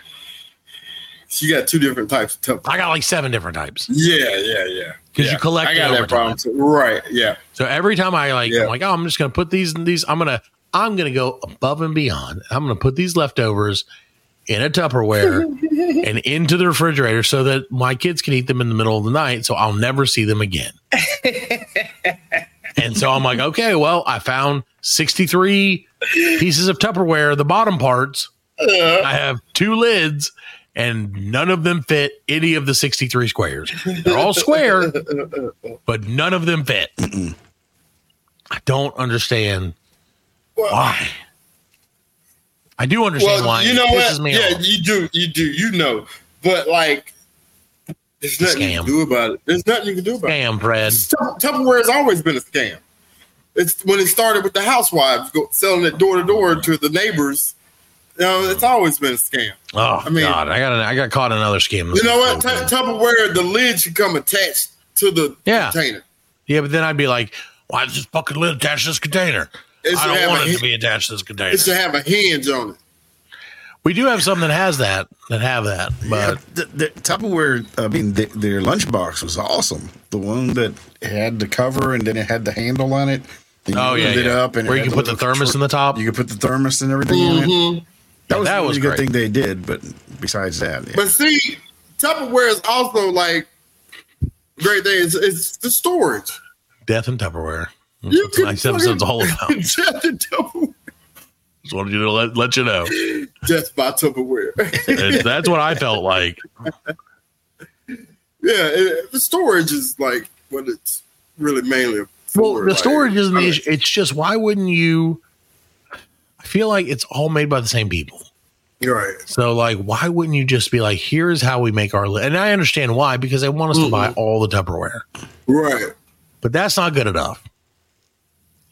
So you got two different types of temper. I got like seven different types. Yeah, yeah, yeah. 'Cause yeah. you collect I got that problem too. Right. Yeah. So every time I like, Yeah. I'm like, oh, I'm just gonna put these in these. I'm gonna I'm going to go above and beyond. I'm going to put these leftovers in a Tupperware and into the refrigerator so that my kids can eat them in the middle of the night. So I'll never see them again. and so I'm like, okay, well, I found 63 pieces of Tupperware, the bottom parts. I have two lids, and none of them fit any of the 63 squares. They're all square, but none of them fit. I don't understand why. I do understand Well, why. you It know pisses what? me Yeah, off. you do. You do. You know. But like, there's nothing you can do about it. There's nothing you can do about it. Damn, Fred. Tup- Tupperware has always been a scam. It's when it started with the housewives go, selling it door to door to the neighbors. You know, it's always been a scam. Oh I mean- God, I got I got caught in another scam. You know what? Tu- Tupperware, the lid should come attached to the Yeah. container. Yeah, but then I'd be like, why is this fucking lid attached to this container? It I don't want a it to be attached to this container. It should have a hinge on it. We do have some that has that that have that, but the, the Tupperware, I mean, the, their lunchbox was awesome. The one that had the cover and then it had the handle on it. And you oh yeah, it yeah. up and it where you can put the thermos tr- in the top. You could put the thermos and everything in it. Mm-hmm. That was, that that was was a good thing they did. But besides that, yeah. But see, Tupperware is also like great thing. It's, it's the storage. Death and Tupperware. That's You what can tonight's episode's all about. Death and Tupperware. Just wanted you to let, let you know. Death by Tupperware. That's what I felt like. yeah, it, the storage is like what it's really mainly. Well, for, the like- storage isn't the issue. It's just why wouldn't you? I feel like it's all made by the same people. Right. So, like, why wouldn't you just be like, here's how we make our lid? And I understand why, because they want us to buy mm-hmm. all the Tupperware. Right. But that's not good enough.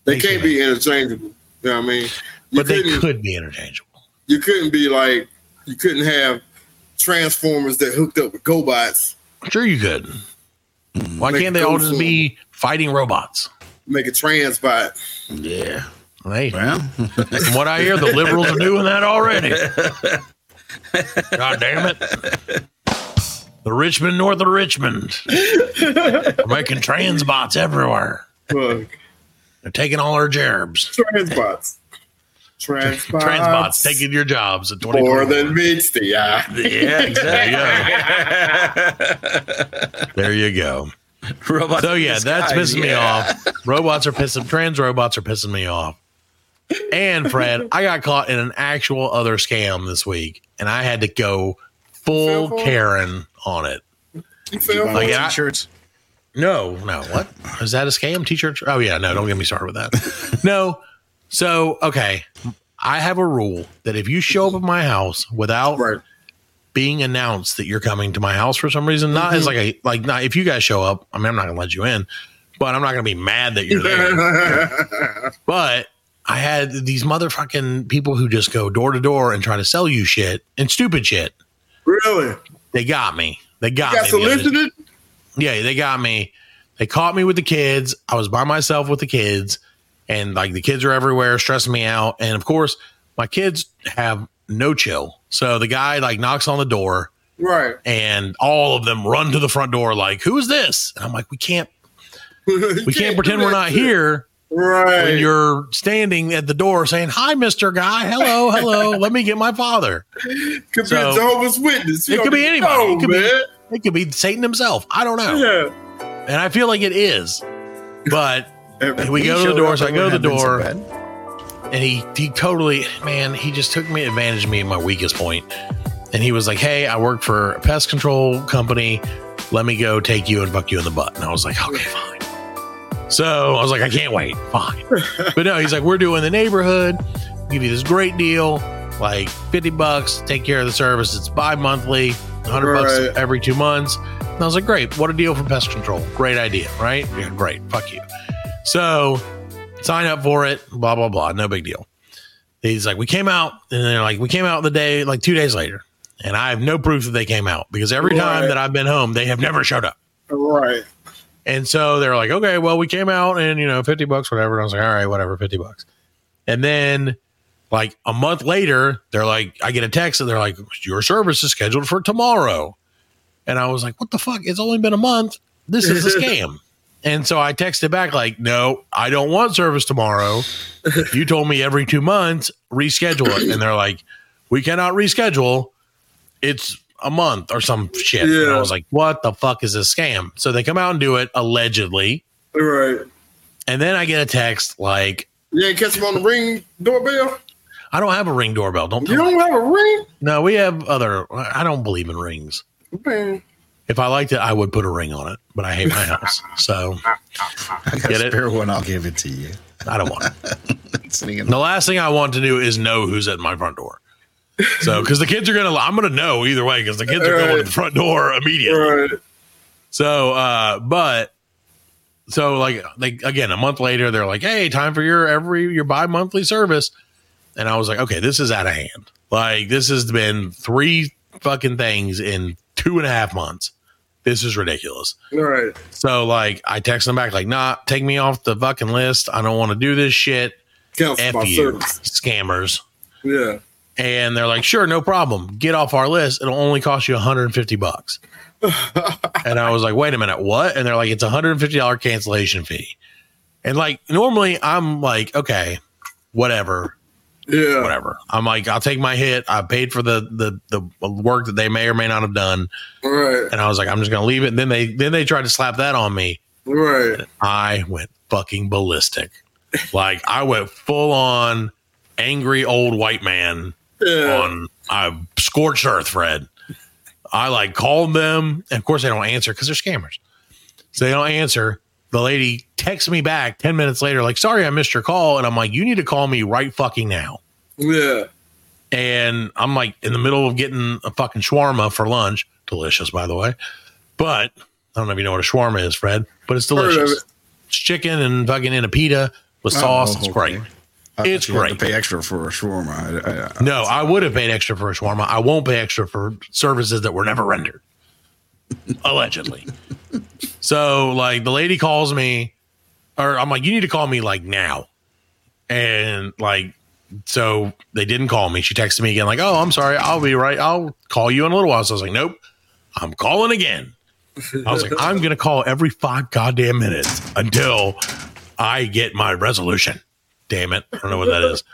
They They can't can. be interchangeable. You know what I mean? You But they couldn't- be interchangeable. You couldn't be like you couldn't have transformers that hooked up with GoBots. Sure, you could. Why Make can't they all just be fighting robots? Make a transbot. yeah. Hey, Well, from what I hear, the liberals are doing that already. God damn it. The Rich Men, north of Richmond. They're making transbots everywhere. Fuck. They're taking all our gerbs. Transbots. Transbots. Transbots taking your jobs in more than meets the eye. yeah, exactly. There you go. Robots So yeah, that's disguise, pissing me off. Robots are pissing. Trans robots are pissing me off. And Fred, I got caught in an actual other scam this week, and I had to go full Fell for it? Karen on it. You feel Like, me? I- T-shirts. No, no, what is that a scam? T-shirt? Oh yeah, no, don't get me started with that. no, so okay, I have a rule that if you show up at my house without Right. being announced that you're coming to my house for some reason, not as mm-hmm. like a like not if you guys show up, I mean I'm not gonna let you in, but I'm not gonna be mad that you're there. but I had these motherfucking people who just go door to door and try to sell you shit and stupid shit. really? They got me. They got, Got me. solicited? yeah, they got me. They caught me with the kids. I was by myself with the kids, and like the kids are everywhere, stressing me out. And of course, my kids have no chill. So the guy like knocks on the door, Right. and all of them run to the front door, like, "Who's this?" And I'm like, "We can't, we can't pretend we're not here." Right. When you're standing at the door saying, "Hi, Mister Guy, hello, hello, let me get my father." could so- be a Jehovah's Witness. You It could be anybody. know, It could be- It could be Satan himself. I don't know, Yeah. and I feel like it is. But we He go to the door, so I go to the door. so and he he totally man he just took me advantage of me at my weakest point. And he was like hey i work for a pest control company. Let me go take you and fuck you in the butt. And i was like okay fine. So i was like i can't wait. Fine. But no he's like we're doing the neighborhood. Give you this great deal. Like 50 bucks take care of the service. It's bi-monthly 100 bucks Right. every two months. And i was like great. What a deal for pest control. Great idea right? Yeah great. Fuck you so sign up for it, blah, blah, blah. No big deal. He's like, we came out, and they're like, we came out the day, like two days later. And I have no proof that they came out because every time that I've been home, they have never showed up. Right. And so they're like, okay, well, we came out and, you know, 50 bucks, whatever. And I was like, all right, whatever, 50 bucks. And then, like a month later, they're like, I get a text and they're like, your service is scheduled for tomorrow. And I was like, what the fuck? It's only been a month. This is a scam. And so I texted back like, "No, I don't want service tomorrow. you told me every two months reschedule it." And they're like, "We cannot reschedule. It's a month or some shit." And I was like, "What the fuck is this scam?" So they come out and do it allegedly, Right. and then I get a text like, You ain't catch him on the ring doorbell? "I don't have a ring doorbell. Don't You tell me." don't have a ring? No, we have other. I don't believe in rings. Man. If I liked it, I would put a ring on it, but I hate my house, so I got Get a it? spare one. I'll give it to you. I don't want it. The last thing I want to do is know who's at my front door. So, because the kids are gonna, I'm gonna know either way because the kids are going to the front door immediately. Right. So, uh, but so like, like again, a month later, they're like, "Hey, time for your every your bi monthly service," and I was like, "Okay, this is out of hand. Like, this has been three fucking things in two and a half months. This is ridiculous." Right. So, like, I text them back like, "Nah, take me off the fucking list. I don't want to do this shit. F you, service. scammers." Yeah. And they're like, sure, no problem. Get off our list. It'll only cost you 150 bucks. and I was like, wait a minute, what? And they're like, it's a $150 cancellation fee. And like, normally I'm like, okay, whatever, Yeah. whatever. I'm like, I'll take my hit. I paid for the the the work that they may or may not have done. Right. And I was like, I'm just gonna leave it. And then they then they tried to slap that on me. Right. I went fucking ballistic. like I went full on angry old white man Yeah. on uh, scorched earth, Fred. I like called them. And of course, they don't answer because they're scammers. So they don't answer. The lady texts me back 10 minutes later, like, sorry, I missed your call. And I'm like, you need to call me right fucking now. Yeah. And I'm like in the middle of getting a fucking shawarma for lunch. Delicious, by the way. But I don't know if you know what a shawarma is, Fred, but it's delicious. it. It's chicken and fucking in a pita with oh, sauce. Oh, it's great. I It's thought you had great. To pay extra for a shawarma. I, I, I, No, I would have paid extra for a shawarma. I won't pay extra for services that were never rendered, allegedly. So, like, the lady calls me, or I'm like, you need to call me like now. And, like, so they didn't call me. She texted me again, like, oh, I'm sorry. I'll be right. I'll call you in a little while. So I was like, nope, I'm calling again. I was like, I'm to call every five goddamn minutes until I get my resolution. Damn it. I don't know what that is.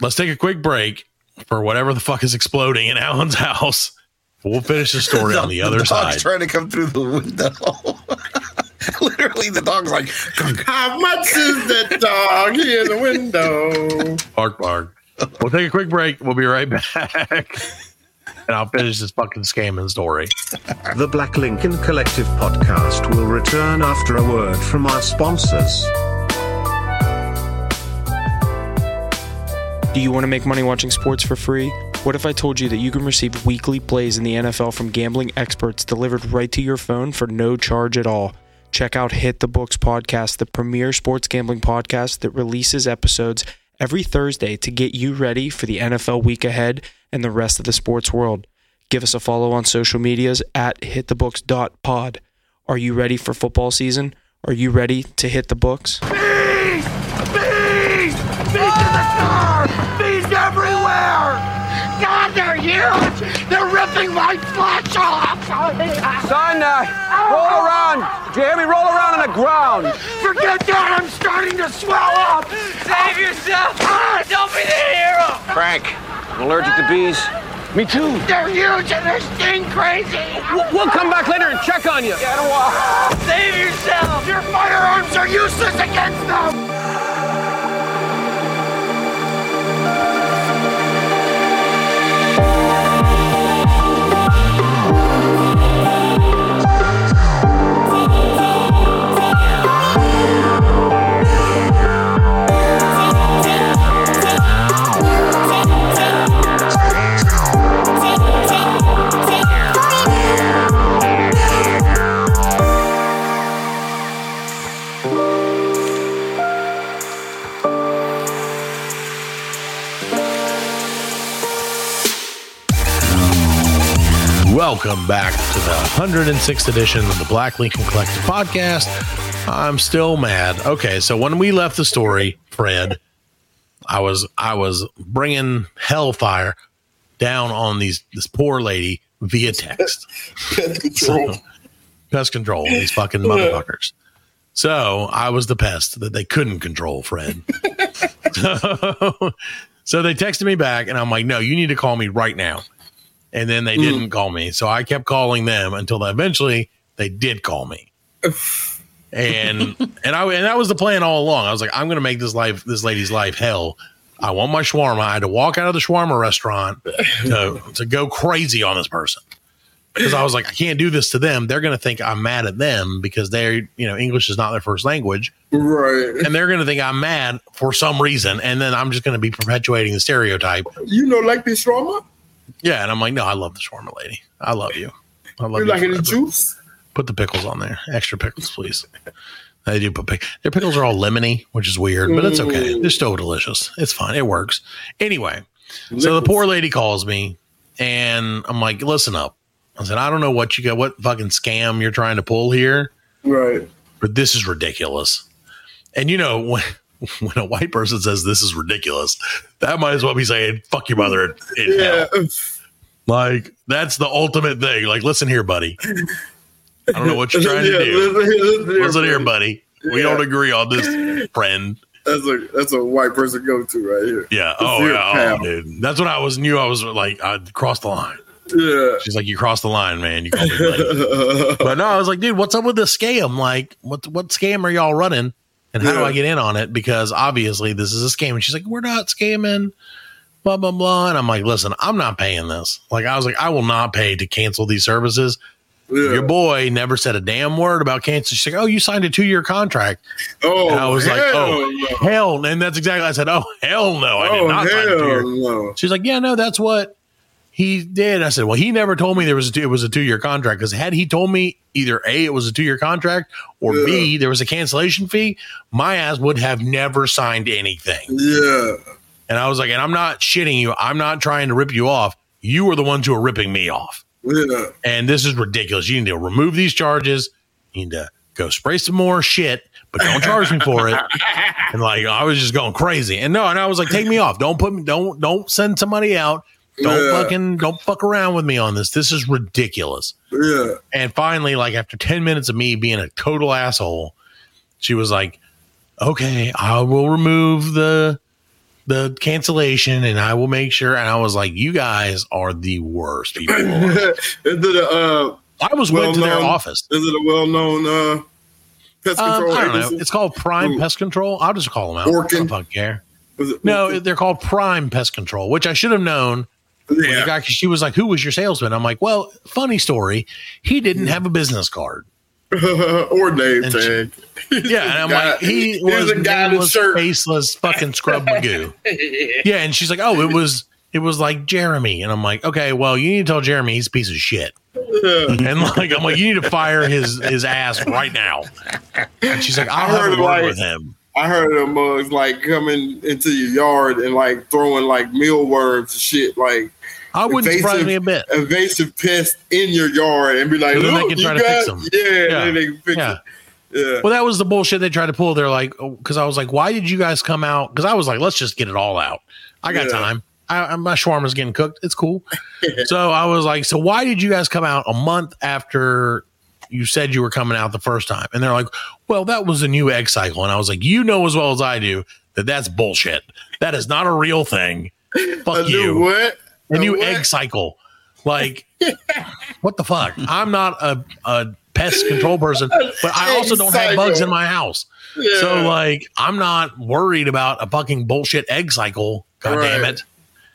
Let's take a quick break for whatever the fuck is exploding in Allan's house. We'll finish the story on the other dog's side. trying to come through the window. Literally, the dog's like, How much is that dog in the window? Bark, bark. We'll take a quick break. We'll be right back. And I'll finish this fucking scamming story. The Black Lincoln Collective podcast will return after a word from our sponsors. Do you want to make money watching sports for free? What if I told you that you can receive weekly plays in the NFL from gambling experts delivered right to your phone for no charge at all? Check out Hit the Books podcast, the premier sports gambling podcast that releases episodes every Thursday to get you ready for the NFL week ahead and the rest of the sports world. Give us a follow on social medias at hitthebooks.pod. Are you ready for football season? Are you ready to hit the books? Son, uh, roll around. Jeremy, roll around on the ground. Forget that! I'm starting to swell up! Save yourself! Don't be the hero! Frank, I'm allergic to bees. Me too. They're huge and they're sting crazy! We'll, we'll come back later and check on you. Yeah, I don't want. Save yourself! Your firearms are useless against them! Welcome back to the 106th edition of the Black Lincoln Collective podcast. I'm still mad. Okay, so when we left the story, Fred, I was I was bringing hellfire down on these this poor lady via text. Pest control. pest control, these fucking motherfuckers. So I was the pest that they couldn't control, Fred. so, so they texted me back, and I'm like, no, you need to call me right now. And then they mm. didn't call me. So I kept calling them until eventually they did call me. and and I and that was the plan all along. I was like, I'm gonna make this life this lady's life hell. I want my shawarma. I had to walk out of the shawarma restaurant to, to go crazy on this person because I was like, I can't do this to them. They're going to think I'm mad at them because they're, you know, English is not their first language. Right. And they're going to think I'm mad for some reason. And then I'm just going to be perpetuating the stereotype. You know, like this shawarma? Yeah. And I'm like, no, I love the shawarma lady. I love you. I love You you. like any juice? Put the pickles on there. Extra pickles, please. They do put pick. Their pickles are all lemony, which is weird, but it's okay. They're still delicious. It's fine. It works. Anyway, so the poor lady calls me, and I'm like, "Listen up." I said, "I don't know what you got, what fucking scam you're trying to pull here, Right. but this is ridiculous." And you know when when a white person says this is ridiculous, that might as well be saying "fuck your mother" in, in hell. Yeah. Like that's the ultimate thing. Like, listen here, buddy. I don't know what you're trying to do. listen here, listen here, Listen here, buddy. We Yeah. don't agree on this, friend. That's a that's a white person go to right here. Yeah. Listen Oh, yeah. Oh, dude. That's what I was knew. I was like, I crossed the line. Yeah. She's like, you crossed the line, man. You called me buddy. but no, I was like, dude, what's up with this scam? Like, what what scam are y'all running? And how do I get in on it? Because obviously this is a scam. And she's like, we're not scamming. Blah blah blah. And I'm like, listen, I'm not paying this. Like, I was like, I will not pay to cancel these services. Yeah. Your boy never said a damn word about cancel. She's like, oh, you signed a two year contract. Oh, And I was like, oh, no. hell. And that's exactly, I said, oh, hell no. I did Oh, not sign a no. She's like, yeah, no, that's what he did. I said, well, he never told me there was a two, it was a two year contract because had he told me either A, it was a two year contract or B, there was a cancellation fee, my ass would have never signed anything. Yeah. And I was like, and I'm not shitting you. I'm not trying to rip you off. You are the ones who are ripping me off. Yeah. And this is ridiculous. You need to remove these charges. You need to go spray some more shit, but don't charge me for it. And like I was just going crazy. And no, and I was like, take me off. Don't put me don't don't send somebody out. Don't Yeah. fucking don't fuck around with me on this. This is ridiculous. Yeah. And finally, like after 10 minutes of me being a total asshole, she was like, Okay, I will remove the the cancellation and I will make sure. And I was like, You guys are the worst people. a uh, I was went to their office. Is it a well known uh, pest Um, I don't know. It's called Prime Ooh. Pest Control. I'll just call them out. I don't fucking care. No, they're called Prime Pest Control, which I should have known. Yeah. guy, she was like, "Who was your salesman?" I'm like, "Well, funny story. He didn't have a business card. or name And tag. Yeah, and I'm Guy- like, he was, a guy in a nameless, shirt. faceless, fucking scrub magoo. yeah, and she's like, "Oh, it was." It was like Jeremy, and I'm like, okay, well, you need to tell Jeremy he's a piece of shit, and like, I'm like, you need to fire his his ass right now. And she's like, I'll I heard have a word like- with him. I heard of mugs like coming into your yard and like throwing like mealworms and shit, like I wouldn't surprise invasive- me a bit. invasive pests in your yard and be like, So then they oh, can try to fix them. Yeah, Yeah. they can fix Yeah. it. Yeah. Well, that was the bullshit they tried to pull. They're like, oh, because I was like, why did you guys come out? Because I was like, let's just get it all out. I got Yeah. time. I, I- my shawarma's getting cooked. It's cool. so I was like, so why did you guys come out a month after you said you were coming out the first time? And they're like, well, that was a new egg cycle. And I was like, you know as well as I do that that's bullshit. That is not a real thing. Fuck do you. what? A A new what? egg cycle. Like, what the fuck? I'm not a, a pest control person, but I also don't have bugs in my house. Yeah. So like I'm not worried about a fucking bullshit egg cycle. God damn it.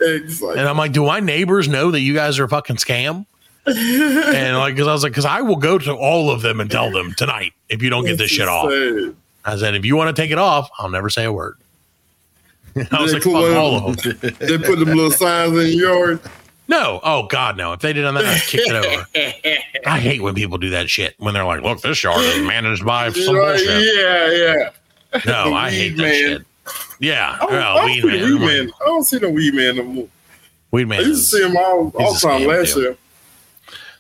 Egg cycle. And I'm like, do my neighbors know that you guys are a fucking scam? And like, cause I was like, cause I will go to all of them and tell them tonight if you don't get this shit off. I said, if you want to take it off, I'll never say a word. I was They like, put fuck all of them. They put them little signs in your yard. No, oh god, no. If they did on that, I'd kick it over. I hate when people do that shit. When they're like, look, this yard is managed by some Right, bullshit. Yeah, yeah. No, I hate that shit. Yeah, I don't, well, I don't weed see man. weed man. I don't see no weed man no more. Weed man. I used to see him all all the time last deal. year.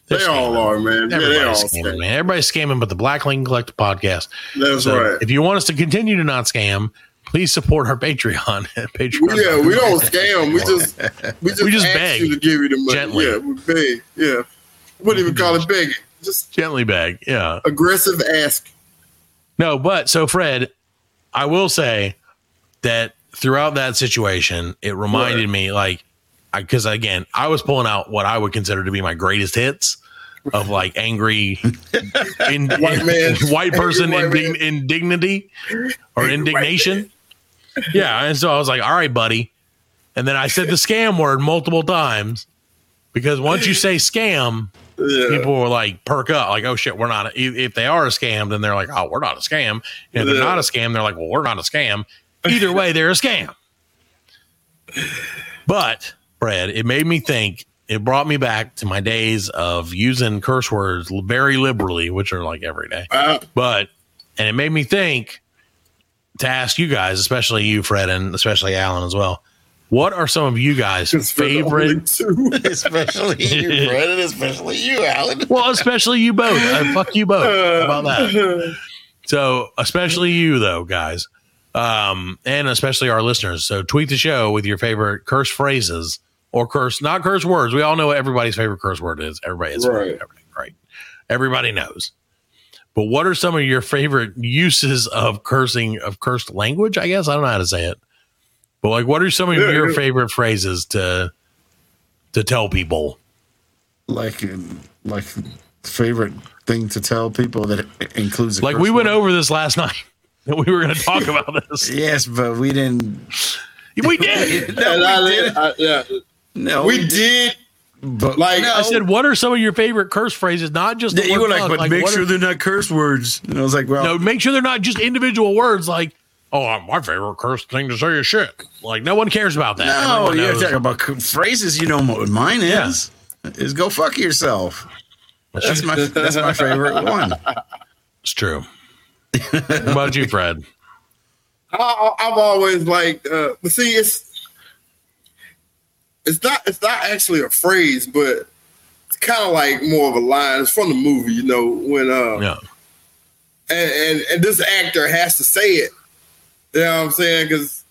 They're They all are, man. Yeah, they all scamming, man. Everybody's scamming, but the Black Lincoln Collective podcast. That's So right. if you want us to continue to not scam, please support our Patreon Patreon. Yeah, we don't scam. We just we just, We just ask beg you to give you the money. gently. Yeah, we beg. Yeah, wouldn't even call it begging. Just Gently beg. Yeah. aggressive ask. No, but so Fred, I will say that throughout that situation, it reminded me like, because again, I was pulling out what I would consider to be my greatest hits of like angry, in, White man. white person White indig- indignity or indignation. Yeah, and so I was like, "All right, buddy," and then I said the scam word multiple times because once you say scam, Yeah. people were like perk up, like, "Oh shit, we're not." A, if they are a scam, then they're like, "Oh, we're not a scam." And if they're not a scam, they're like, "Well, we're not a scam." Either way, they're a scam. But Brad, it made me think. It brought me back to my days of using curse words very liberally, which are like every day. Uh, But and it made me think to ask you guys, especially you, Fred, and especially Allan as well. What are some of you guys' just for the only favorite? especially you, Fred, and especially you, Allan. Well, especially you both. Uh, fuck you both. How about that? So, especially you, though, guys, um, and especially our listeners. So, tweet the show with your favorite curse phrases or curse, not curse words. We all know what everybody's favorite curse word is. Everybody is Right. everything, right? Everybody knows. But what are some of your favorite uses of cursing of cursed language? I guess I don't know how to say it. But like, what are some of Yeah, your yeah. favorite phrases to to tell people? Like, uh, like favorite thing to tell people that includes Like curse we went word? over this last night. that We were going to talk about this. Yes, but we didn't. We did. No, we I, didn't. I, yeah, No, we did. But Like no. I said, what are some of your favorite curse phrases? Not just the you were like, fuck, but make sure are- they're not curse words. And I was like, well, no, make sure they're not just individual words. Like, oh, my favorite curse thing to say is shit. Like, no one cares about that. no, Everyone you're knows. talking about phrases. You know what mine is. Is go fuck yourself. That's my that's my favorite one. It's true. what about you, Fred? I, I've always liked, uh, but see, it's it's not it's not actually a phrase, but it's kind of like more of a line. It's from the movie, you know, when uh, Yeah. and, and and this actor has to say it. You know what I'm saying? Because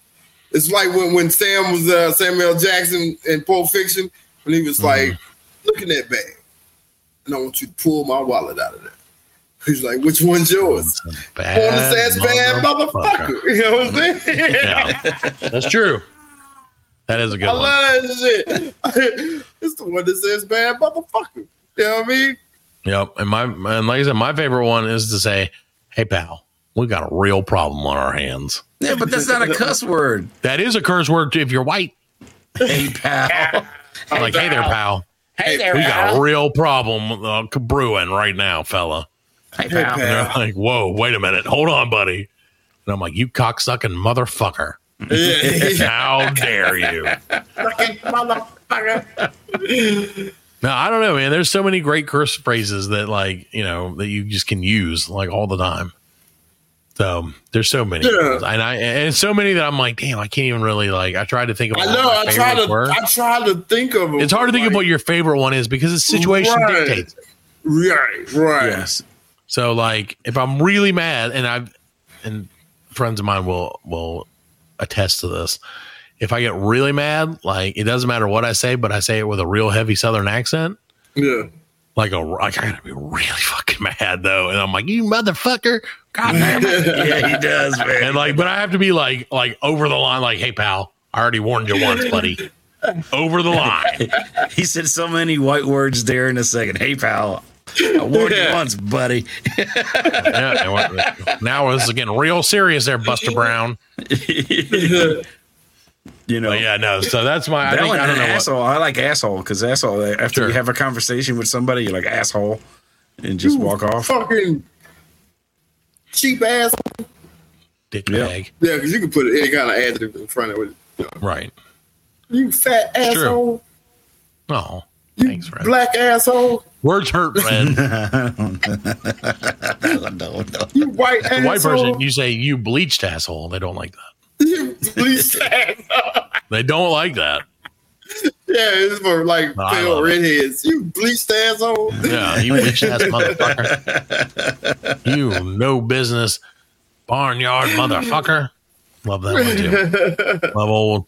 it's like when when Sam was uh, Samuel Jackson in Pulp Fiction when he was Mm-hmm. like, "Look in that bag, and I want you to pull my wallet out of there." He's like, "Which one's yours?" Bad Bonus ass bad motherfucker. You know what I'm saying? Yeah, that's true. That is a good I one. love that shit. it's the one that says bad motherfucker. You know what I mean? Yep. And my and like I said, my favorite one is to say, "Hey, pal, we got a real problem on our hands." Yeah, but that's not a cuss word. That is a curse word if you're white. Hey pal. like, hey there, pal. Hey there, We got a real problem uh, brewing right now, fella. Hey And pal. they're like, whoa, wait a minute. Hold on, buddy. And I'm like, you cocksucking motherfucker. How dare you? No, I don't know, man. There's so many great curse phrases that, like, you know, that you just can use like all the time. So there's so many, Yeah. and I and so many that I'm like, damn, I can't even really like. I tried to think of. I know. I try to. were. I try to think of. 'em, It's hard to think of what your favorite one is because the situation Right. dictates. Right. Right. Yes. So like if I'm really mad and I've and friends of mine will will attest to this. If I get really mad, like it doesn't matter what I say, but I say it with a real heavy southern accent. Yeah. Like a like I gotta be really fucking mad though. And I'm like, you motherfucker. God damn it. Yeah, he does, man. And like, but I have to be like like over the line, like, hey pal, I already warned you once, buddy. Over the line. He said so many white words there in a second. Hey pal. I warned you once, buddy. Yeah, and what- now it's getting real serious there, Buster Brown. You know. But yeah, no. So that's my. I That think I don't know. What, asshole. I like asshole because asshole. Uh, after Sure. you have a conversation with somebody, you're like asshole, and just walk off. Fucking cheap ass. dick Yeah. bag. Yeah, because you can put any kind of adjective in front of it. You, know, Right. you fat It's true. asshole. Oh, You thanks, Fred. black asshole. Words hurt, Fred. no, no, no. You white The asshole. white person, you say you bleached asshole. They don't like that. You bleached asshole. They don't like that. Yeah, it's for like No, pale love it. redheads. You bleached asshole. Yeah, you bleached ass motherfucker. You no business barnyard motherfucker. Love that one too. Love old,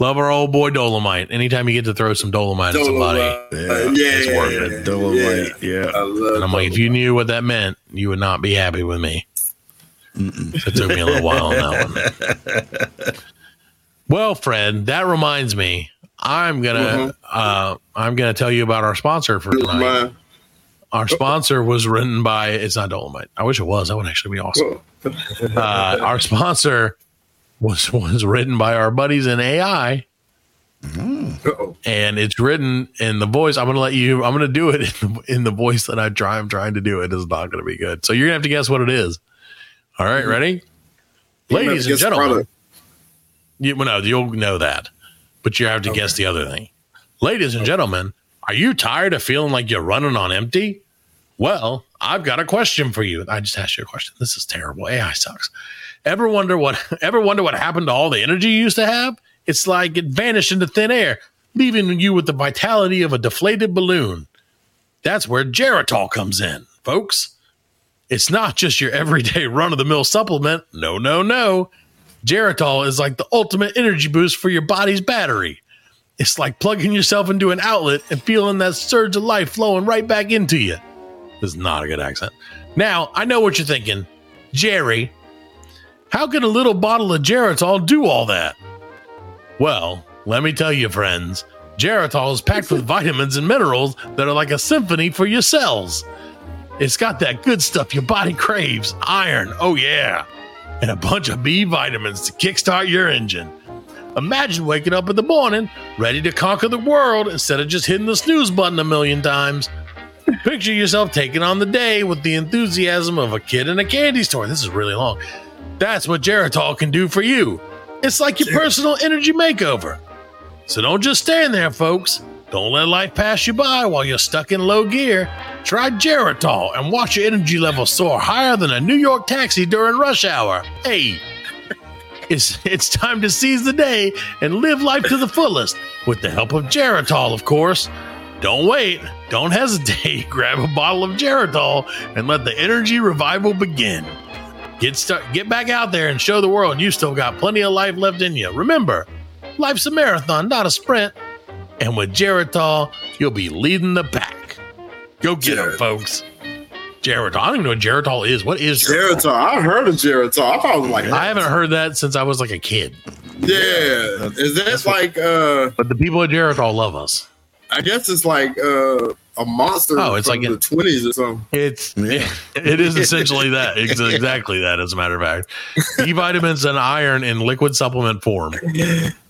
Love our old boy Dolomite. Anytime you get to throw some Dolomite at somebody, Dolomite. Uh, yeah, it's worth it. Dolomite, yeah. I love And I'm like, if you knew what that meant, you would not be happy with me. It took me a little while on that one. Well, Fred, that reminds me. I'm gonna uh, I'm gonna tell you about our sponsor for tonight. Dolomite. Our sponsor was written by. It's not Dolomite. I wish it was. That would actually be awesome. Uh, our sponsor was was written by our buddies in AI, mm. Uh-oh. and it's written in the voice. I'm gonna let you. I'm gonna do it in the, in the voice that I try. I'm trying to do. It is not gonna be good. So you're gonna have to guess what it is. All right, mm-hmm. ready, ladies and gentlemen. product. You, well, no, you'll know that, but you have to guess the other thing. Ladies and gentlemen, are you tired of feeling like you're running on empty? Well, I've got a question for you. I just asked you a question. This is terrible. AI sucks. Ever wonder what? Ever wonder what happened to all the energy you used to have? It's like it vanished into thin air, leaving you with the vitality of a deflated balloon. That's where Geritol comes in, folks. It's not just your everyday run of the mill supplement. No, no, no. Geritol is like the ultimate energy boost for your body's battery. It's like plugging yourself into an outlet and feeling that surge of life flowing right back into you. This is not a good accent. Now, I know what you're thinking. Jerry, how can a little bottle of Geritol do all that? Well, let me tell you, friends, Geritol is packed with vitamins and minerals that are like a symphony for your cells. It's got that good stuff your body craves iron, oh yeah, and a bunch of B vitamins to kickstart your engine. Imagine waking up in the morning ready to conquer the world instead of just hitting the snooze button a million times. Picture yourself taking on the day with the enthusiasm of a kid in a candy store. This is really long. That's what Geritol can do for you. It's like your personal energy makeover. So don't just stand there, folks. Don't let life pass you by while you're stuck in low gear. Try Geritol and watch your energy level soar higher than a New York taxi during rush hour. Hey, it's it's time to seize the day and live life to the fullest with the help of Geritol, of course. Don't wait. Don't hesitate. Grab a bottle of Geritol and let the energy revival begin. Get start, get back out there and show the world you still got plenty of life left in you. Remember, life's a marathon, not a sprint. And with Geritol, you'll be leading the pack. Go get them, folks. Geritol. I don't even know what Geritol is. What is Geritol? Geritol. I heard of Geritol. I thought it was like, I haven't heard that since I was like a kid. yeah. Is that like, uh, But the people at Geritol love us. I guess it's like uh, a monster Oh, it's from like the 20s or something. It's it is essentially that. It's exactly that, as a matter of fact. B vitamins and iron in liquid supplement form.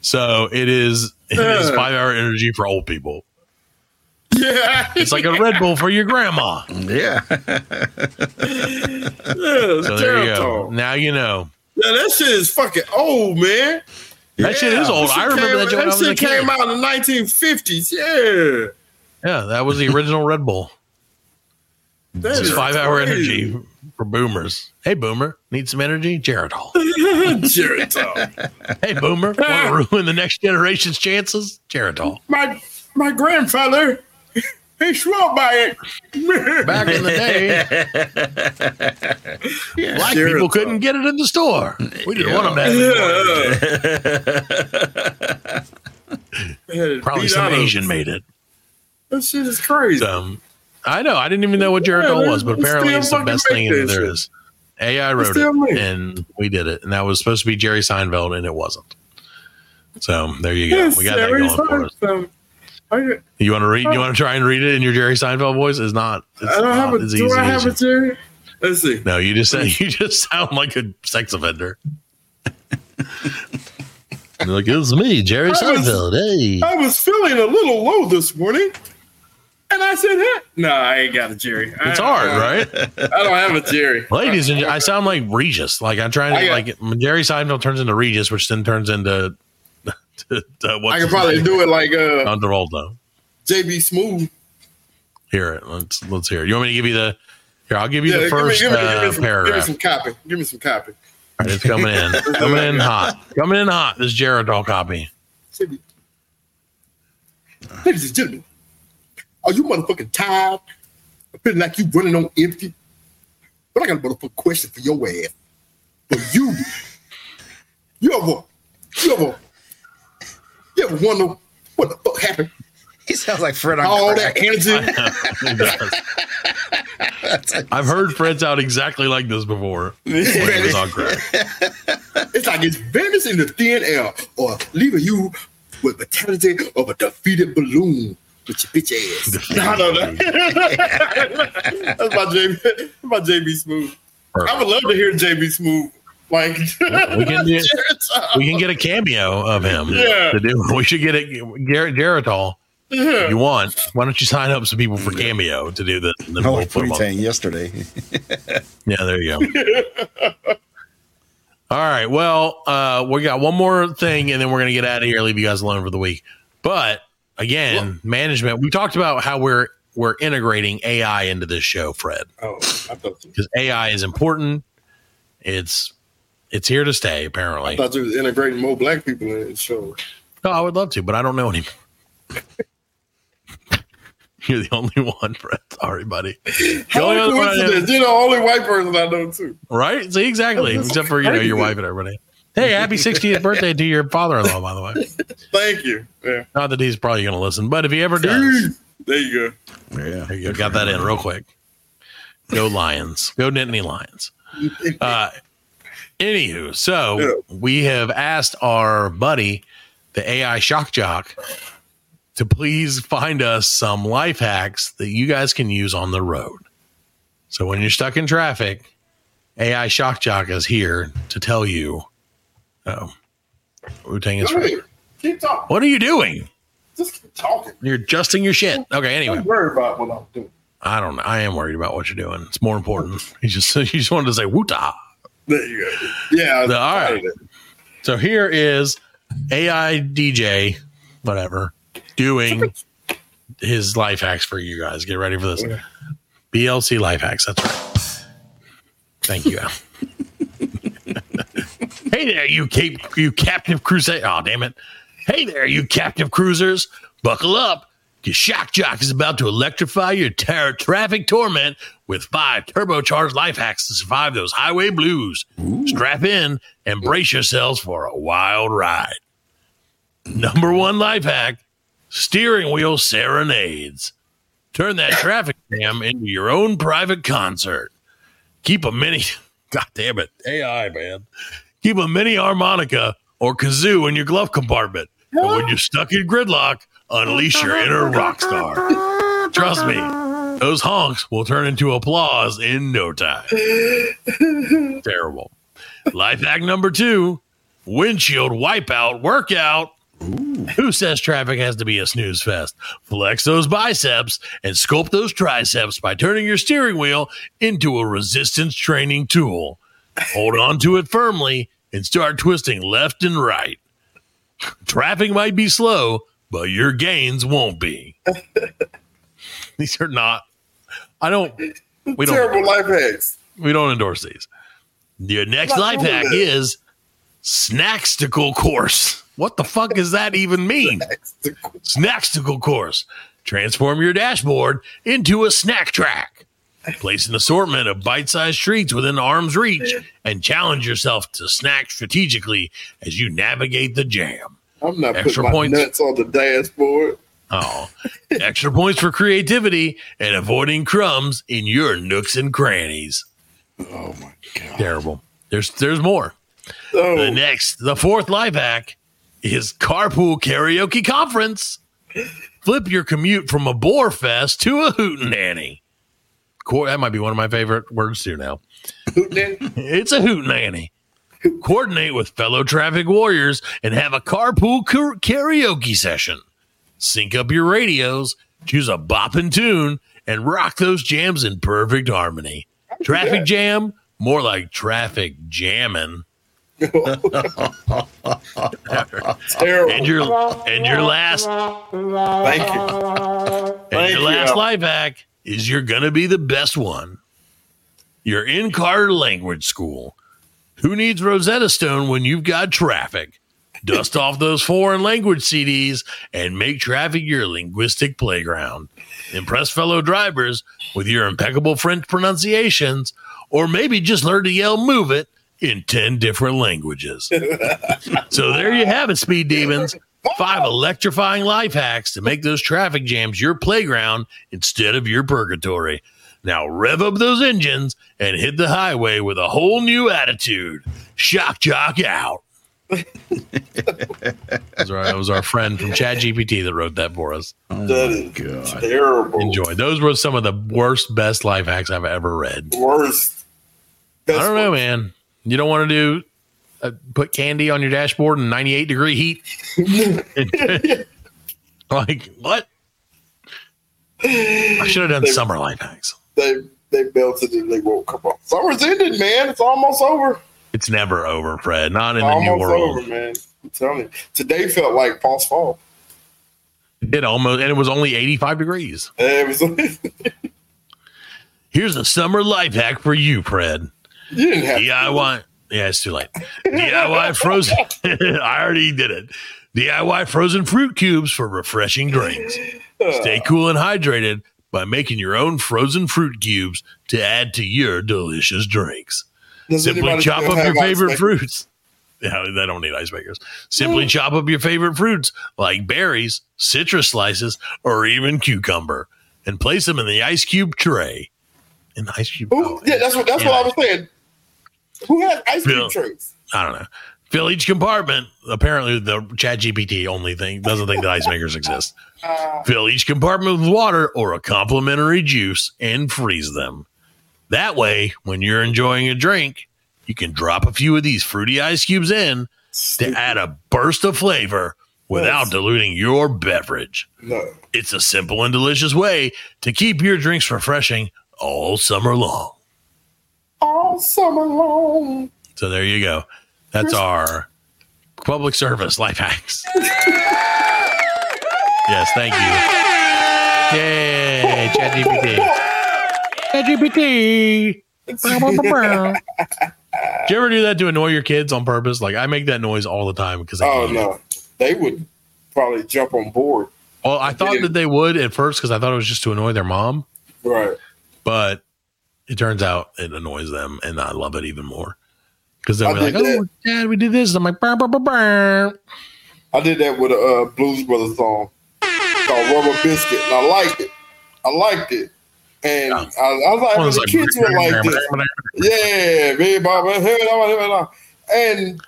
So it is it is five hour energy for old people. Yeah. It's like a Red Bull for your grandma. Yeah. yeah, So there you go. Now you know. Yeah, that shit is fucking old, man. That shit is old. I remember came- that joke when I was a shit kid. came out in the 1950s. Yeah. Yeah, that was the original Red Bull. That It's is five hour energy for boomers. Hey, boomer, need some energy? Geritol. Geritol. Hey, boomer, want to ruin the next generation's chances? Geritol. My my grandfather, he swore by it. Back in the day, yeah, black people couldn't get it in the store. We didn't want them to have it. Probably some Asian made it. That shit is crazy. Um, I know. I didn't even know what Jericho Yeah, was, but apparently it's the best thing that there shit. is. AI wrote it, it. and we did it, and that was supposed to be Jerry Seinfeld, and it wasn't. So there you go. We got that going for us. I, You want to read? You uh, want to try and read it in your Jerry Seinfeld voice? It's not. It's I don't have not a. as Do easy I as have a Jerry? Let's see. No, you just you just sound like a sex offender. You're like it's me, Jerry I was- Seinfeld. Hey, I was feeling a little low this morning, and I said, hey. "No, I ain't got a Jerry. I- it's hard, right? I don't have a Jerry. Ladies and I sound like Regis. Like I'm trying to uh, got- like Jerry Seinfeld turns into Regis, which then turns into to, I can probably name? do it like uh, John Travolta. JB Smoove. Hear it. Let's let's hear it. You want me to give you the here? I'll give you Yeah, the first give me, give me, uh, give me some, give me some copy. Give me some copy. All right, it's coming in. coming in hot. Coming in hot. This Geritol copy. Ladies and gentlemen, are you motherfucking tired of feeling like you running on empty? But I got a motherfucking question for your ass. For you, you ever, you ever You ever wonder what the fuck happened? He sounds like Fred on All crack. that energy. I've heard Fred sound exactly like this before. when he was on crack. It's like it's vanished in the thin air or leaving you with the vitality of a defeated balloon with your bitch ass. No, no, no. That's my JB, that's my JB Smoove. I would love to hear JB Smoove. Like We can do, we can get a cameo of him. Yeah. To do. We should get it. Garrett Geritol. Yeah. You want? Why don't you sign up some people for cameo to do this? And then we'll put 'em. Tang yesterday. Yeah, there you go. All right. Well, uh, we got one more thing, and then we're gonna get out of here, leave you guys alone for the week. But again, management. We talked about how we're we're integrating AI into this show, Fred, Oh, because AI is important. It's it's here to stay, apparently. I thought you was integrating more black people in the show. No, I would love to, but I don't know any. You're the only one, Fred. Sorry, buddy. The How only other one coincidence? You're the only white person I know too. right? See, exactly. That's Except for you know your wife and everybody. Hey, happy 60th birthday to your father-in-law, by the way. Thank you. Yeah. Not that he's probably going to listen, but if he ever does, There you go. Yeah. there you go. Got that in real quick. Go Lions. Go Nittany Lions. Uh, anywho, so we have asked our buddy, the AI Shock Jock, to please find us some life hacks that you guys can use on the road. So when you're stuck in traffic, AI Shock Jock is here to tell you. Oh, Wu Tang is. Go. Keep talking. What are you doing? Just keep talking. You're adjusting your shit. Okay, anyway. Don't worry about what I'm doing. I don't know. I am worried about what you're doing. It's more important. He just he just wanted to say woota. There you go. Yeah. The- all right. So here is AI DJ, whatever, doing his life hacks for you guys. Get ready for this. BLC life hacks. That's right. Thank you. Al. hey there, you cape, you captive crusader. Oh, damn it. Hey there, you captive cruisers. Buckle up. Your shock jock is about to electrify your ter- traffic torment with five turbocharged life hacks to survive those highway blues. Strap in and brace yourselves for a wild ride. Number one life hack steering wheel serenades. Turn that traffic jam into your own private concert. Keep a mini, god damn it, AI, man. Keep a mini harmonica or kazoo in your glove compartment. And when you're stuck in gridlock, unleash your inner rock star. Trust me, those honks will turn into applause in no time. Terrible. Life hack number two windshield wipeout workout. Who says traffic has to be a snooze fest? Flex those biceps and sculpt those triceps by turning your steering wheel into a resistance training tool. Hold on to it firmly and start twisting left and right. Traffic might be slow, but your gains won't be. These are not. I don't. We don't. Terrible life hacks. We don't endorse these. Your next life hack that. is snacksticle course. What the fuck does that even mean? Snacksticle course. Transform your dashboard into a snack track. Place an assortment of bite-sized treats within arm's reach and challenge yourself to snack strategically as you navigate the jam. I'm not Extra putting my points. nuts on the dashboard. Oh, extra points for creativity and avoiding crumbs in your nooks and crannies. Oh my god. Terrible. There's there's more. Oh, The next, the fourth life hack is carpool karaoke conference. Flip your commute from a bore fest to a hootenanny. That might be one of my favorite words too now. It's a hootenanny. Coordinate with fellow traffic warriors and have a carpool kar- karaoke session. Sync up your radios, choose a bopping tune, and rock those jams in perfect harmony. Traffic jam, more like traffic jamming. And your and your last Thank you. and Thank your last Al. life hack is you're gonna be the best one. You're in car language school. Who needs Rosetta Stone when you've got traffic? Dust off those foreign language CDs and make traffic your linguistic playground. Impress fellow drivers with your impeccable French pronunciations, or maybe just learn to yell "Move it" in ten different languages. so there you have it, Speed Demons. Five electrifying life hacks to make those traffic jams your playground instead of your purgatory. Now rev up those engines and hit the highway with a whole new attitude. Shock jock out. that, was our, that was our friend from Chat GPT that wrote that for us. That is terrible. Enjoy. Those were some of the worst, best life hacks I've ever read. Worst. I don't know, man. You don't want to do uh, put candy on your dashboard in 98 degree heat. like what? I should have done summer life hacks. They they belted it. They woke come on. Summer's ended, man. It's almost over. It's never over, Fred. Not in the new almost world. over, man. I'm telling you. Today felt like false fall. It almost, and it was only 85 degrees. It was, Here's a summer life hack for you, Fred. didn't have DIY. Yeah, it's too late. DIY frozen. I already did it. DIY frozen fruit cubes for refreshing drinks. Uh. Stay cool and hydrated by making your own frozen fruit cubes to add to your delicious drinks. Does Simply chop up your favorite fruits. Yeah, they don't need ice makers. Simply mm. chop up your favorite fruits like berries, citrus slices, or even cucumber, and place them in the ice cube tray. In the ice cube. Who, oh, yeah, that's what that's what I was saying. Who has ice Bill. trays? I don't know. Fill each compartment. Apparently, the ChatGPT only thing doesn't think that ice makers exist. Uh, Fill each compartment with water or a complimentary juice and freeze them. That way, when you're enjoying a drink, you can drop a few of these fruity ice cubes in to add a burst of flavor without diluting your beverage. No. It's a simple and delicious way to keep your drinks refreshing all summer long. All summer long. So there you go. That's our public service life hacks. yes, thank you. Yay, ChatGPT. ChatGPT. Do you ever do that to annoy your kids on purpose? Like I make that noise all the time because Oh no, they would probably jump on board. Well, I thought that they would at first because I thought it was just to annoy their mom, Right. but it turns out it annoys them, and I love it even more because they're I like, did "Oh, Dad, we did this." I'm like, "Burr, burr, burr, burr." I did that with a uh, Blues Brothers song called Rubber Biscuit, and I liked it. I liked it. And I, I was like, those, the like, kids were like this. Yeah, baby, Baba, here it all, here it all. and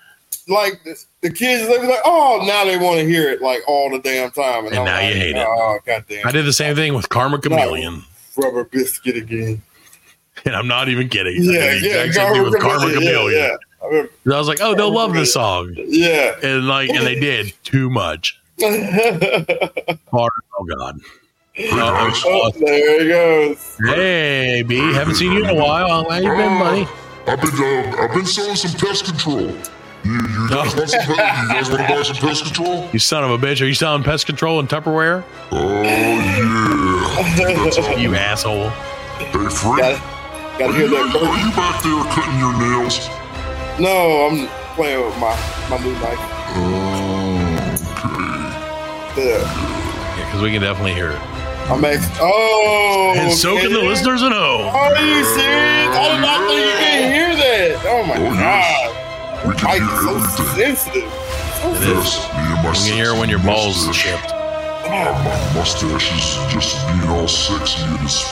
like the, the kids, they was like, oh, now they want to hear it like all the damn time. And I'm now like, you hate it. Oh, goddamn. I did the same thing with Karma Chameleon, Rubber Biscuit again. and I'm not even kidding. I Yeah, did yeah, exact same thing with Karma yeah, Chameleon. Yeah, I remember. I was like, "Oh, they'll love this song," yeah. and like, and they did too much. Hard, oh God. Oh, there he goes. Hey, B, haven't seen you in a while. How you been, buddy? I've been uh, I've been selling some pest control. You, you guys want some? You guys want to buy some pest control? You son of a bitch! Are you selling pest control and Tupperware? Oh yeah. That's. You asshole! Hey, Fred. Gotta, gotta Are hear you, that. are you back there cutting your nails? No, I'm playing with my my new knife. Oh, okay. Yeah, Yeah, because we can definitely hear it, I'm ex- Oh, and so can the man. listeners at home. Oh. Are you serious? I did not think you could hear that. Oh my Oh, god. We can Mike hear is so everything. sensitive. It is. Yes, me and my We can hear when your balls mustache. shipped. Oh, my mustache is just being all sexy and it's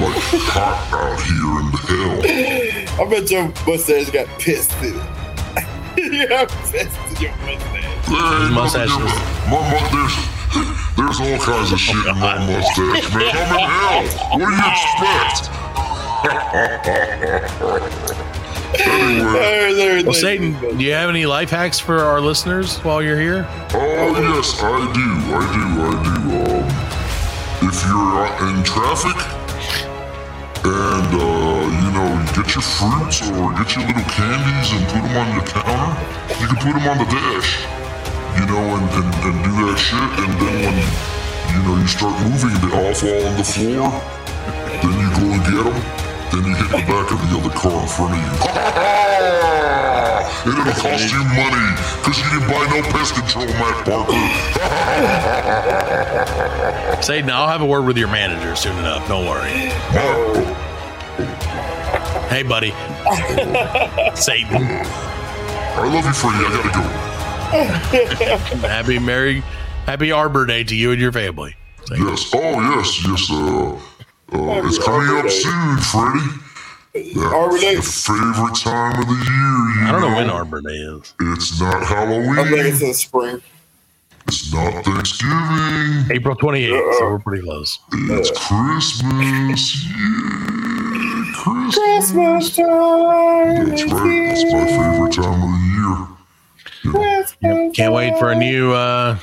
like hot out here in the hell. I bet your mustache got pissed in it. you got pissed in your mustache. Hey, mustache no, is- my, my, there's, there's all kinds of shit in my mustache, man. I'm in hell. What do you expect? anyway, Well, Satan, do you have any life hacks for our listeners while you're here? oh yes, I do, I do, I do. Um, if you're uh, in traffic and uh, you know get your fruits or get your little candies and put them on your counter, you can put them on the dash. you know, and, and, and do that shit. And then when, you know, you start moving, they all fall on the floor. Then you go and get them. Then you hit the back of the other car in front of you. and it'll cost you money because you didn't buy no pest control, Matt Parker. Satan, I'll have a word with your manager soon enough. Don't worry. Hey, buddy. Satan. I love you, Freddie. I gotta go. happy Merry, Happy Arbor Day to you and your family. Yes. Oh, yes, yes. Uh, uh, it's coming up soon, Freddie. Arbor Day. The favorite time of the year. You I don't know when Arbor Day is. It's not Halloween. I think it's in the spring. It's not Thanksgiving. April 28th, so we're pretty close. It's Christmas. Yeah, Christmas. Christmas time. That's right. It's my favorite time of the year. Christmas Can't wait for a new uh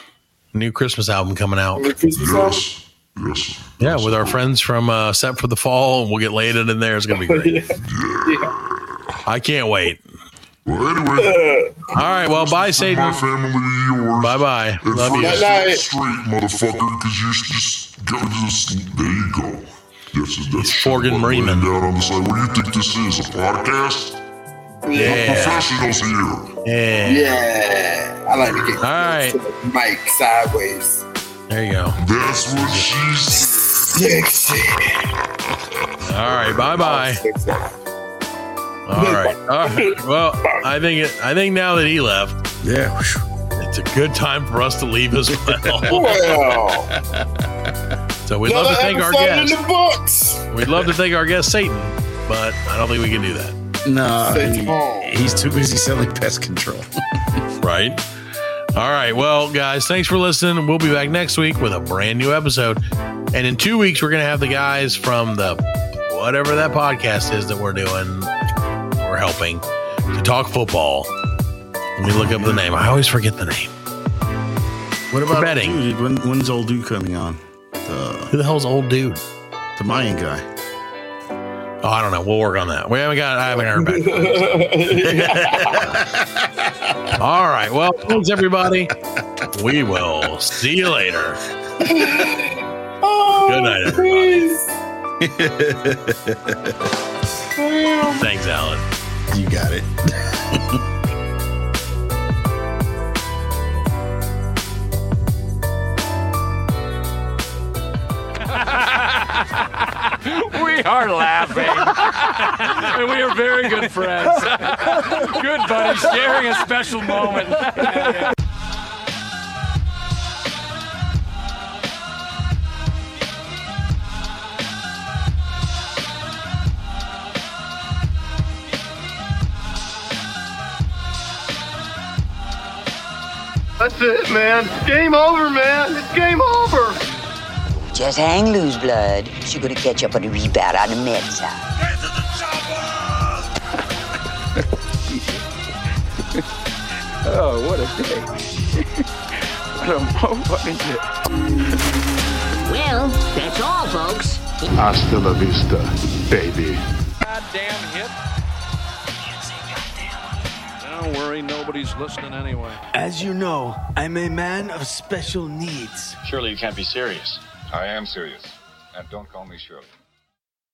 new Christmas album coming out. The Christmas album. Yes. Yes. Yeah, with our friends from uh Set for the Fall, and we'll get laid in there. It's gonna be great. I can't wait. Well, anyway, All right, well, bye, my Satan. family, yours. Bye bye. Love you. first, Night, night. straight, motherfucker, because you're just, go, just, there you go. Yes, that's It's Forgan laying Freeman. down on the side. What do you think this is? A podcast? Yeah. Professionals here. Yeah. Yeah. I like to get All right. to the mic sideways. There you go. That's what she said. Sexy. All right. Bye bye. All right. All right. Well, I think it, I think now that he left, Yeah. it's a good time for us to leave as well. Well, So we'd love to thank our episode in guest. the books. We'd love to thank our guest Satan, but I don't think we can do that. No, he- he's too busy selling pest control. Right? All right. Well, guys, thanks for listening. We'll be back next week with a brand new episode. And in two weeks, we're going to have the guys from the whatever that podcast is that we're doing, we're helping to talk football. Let me look up the name. I always forget the name. What about betting. Dude? When, when's old dude coming on? The Who the hell's old dude? the Mayan guy. Oh, I don't know. We'll work on that. We haven't got. I haven't heard back. All right. Well, thanks everybody. We will see you later. Oh, Good night, everybody. Thanks, Allan. You got it. We are laughing. and we are very good friends. good buddy, sharing a special moment. That's it, man. Game over, man. It's game over. Just hang loose, blood. She's gonna catch up on the rebound on the med side. Oh, what a day. what a motherfucking day. Well, that's all, folks. Hasta la vista, baby. Goddamn hit. Don't worry, nobody's listening anyway. As you know, I'm a man of special needs. Surely you can't be serious. I am serious. And don't call me Shirley.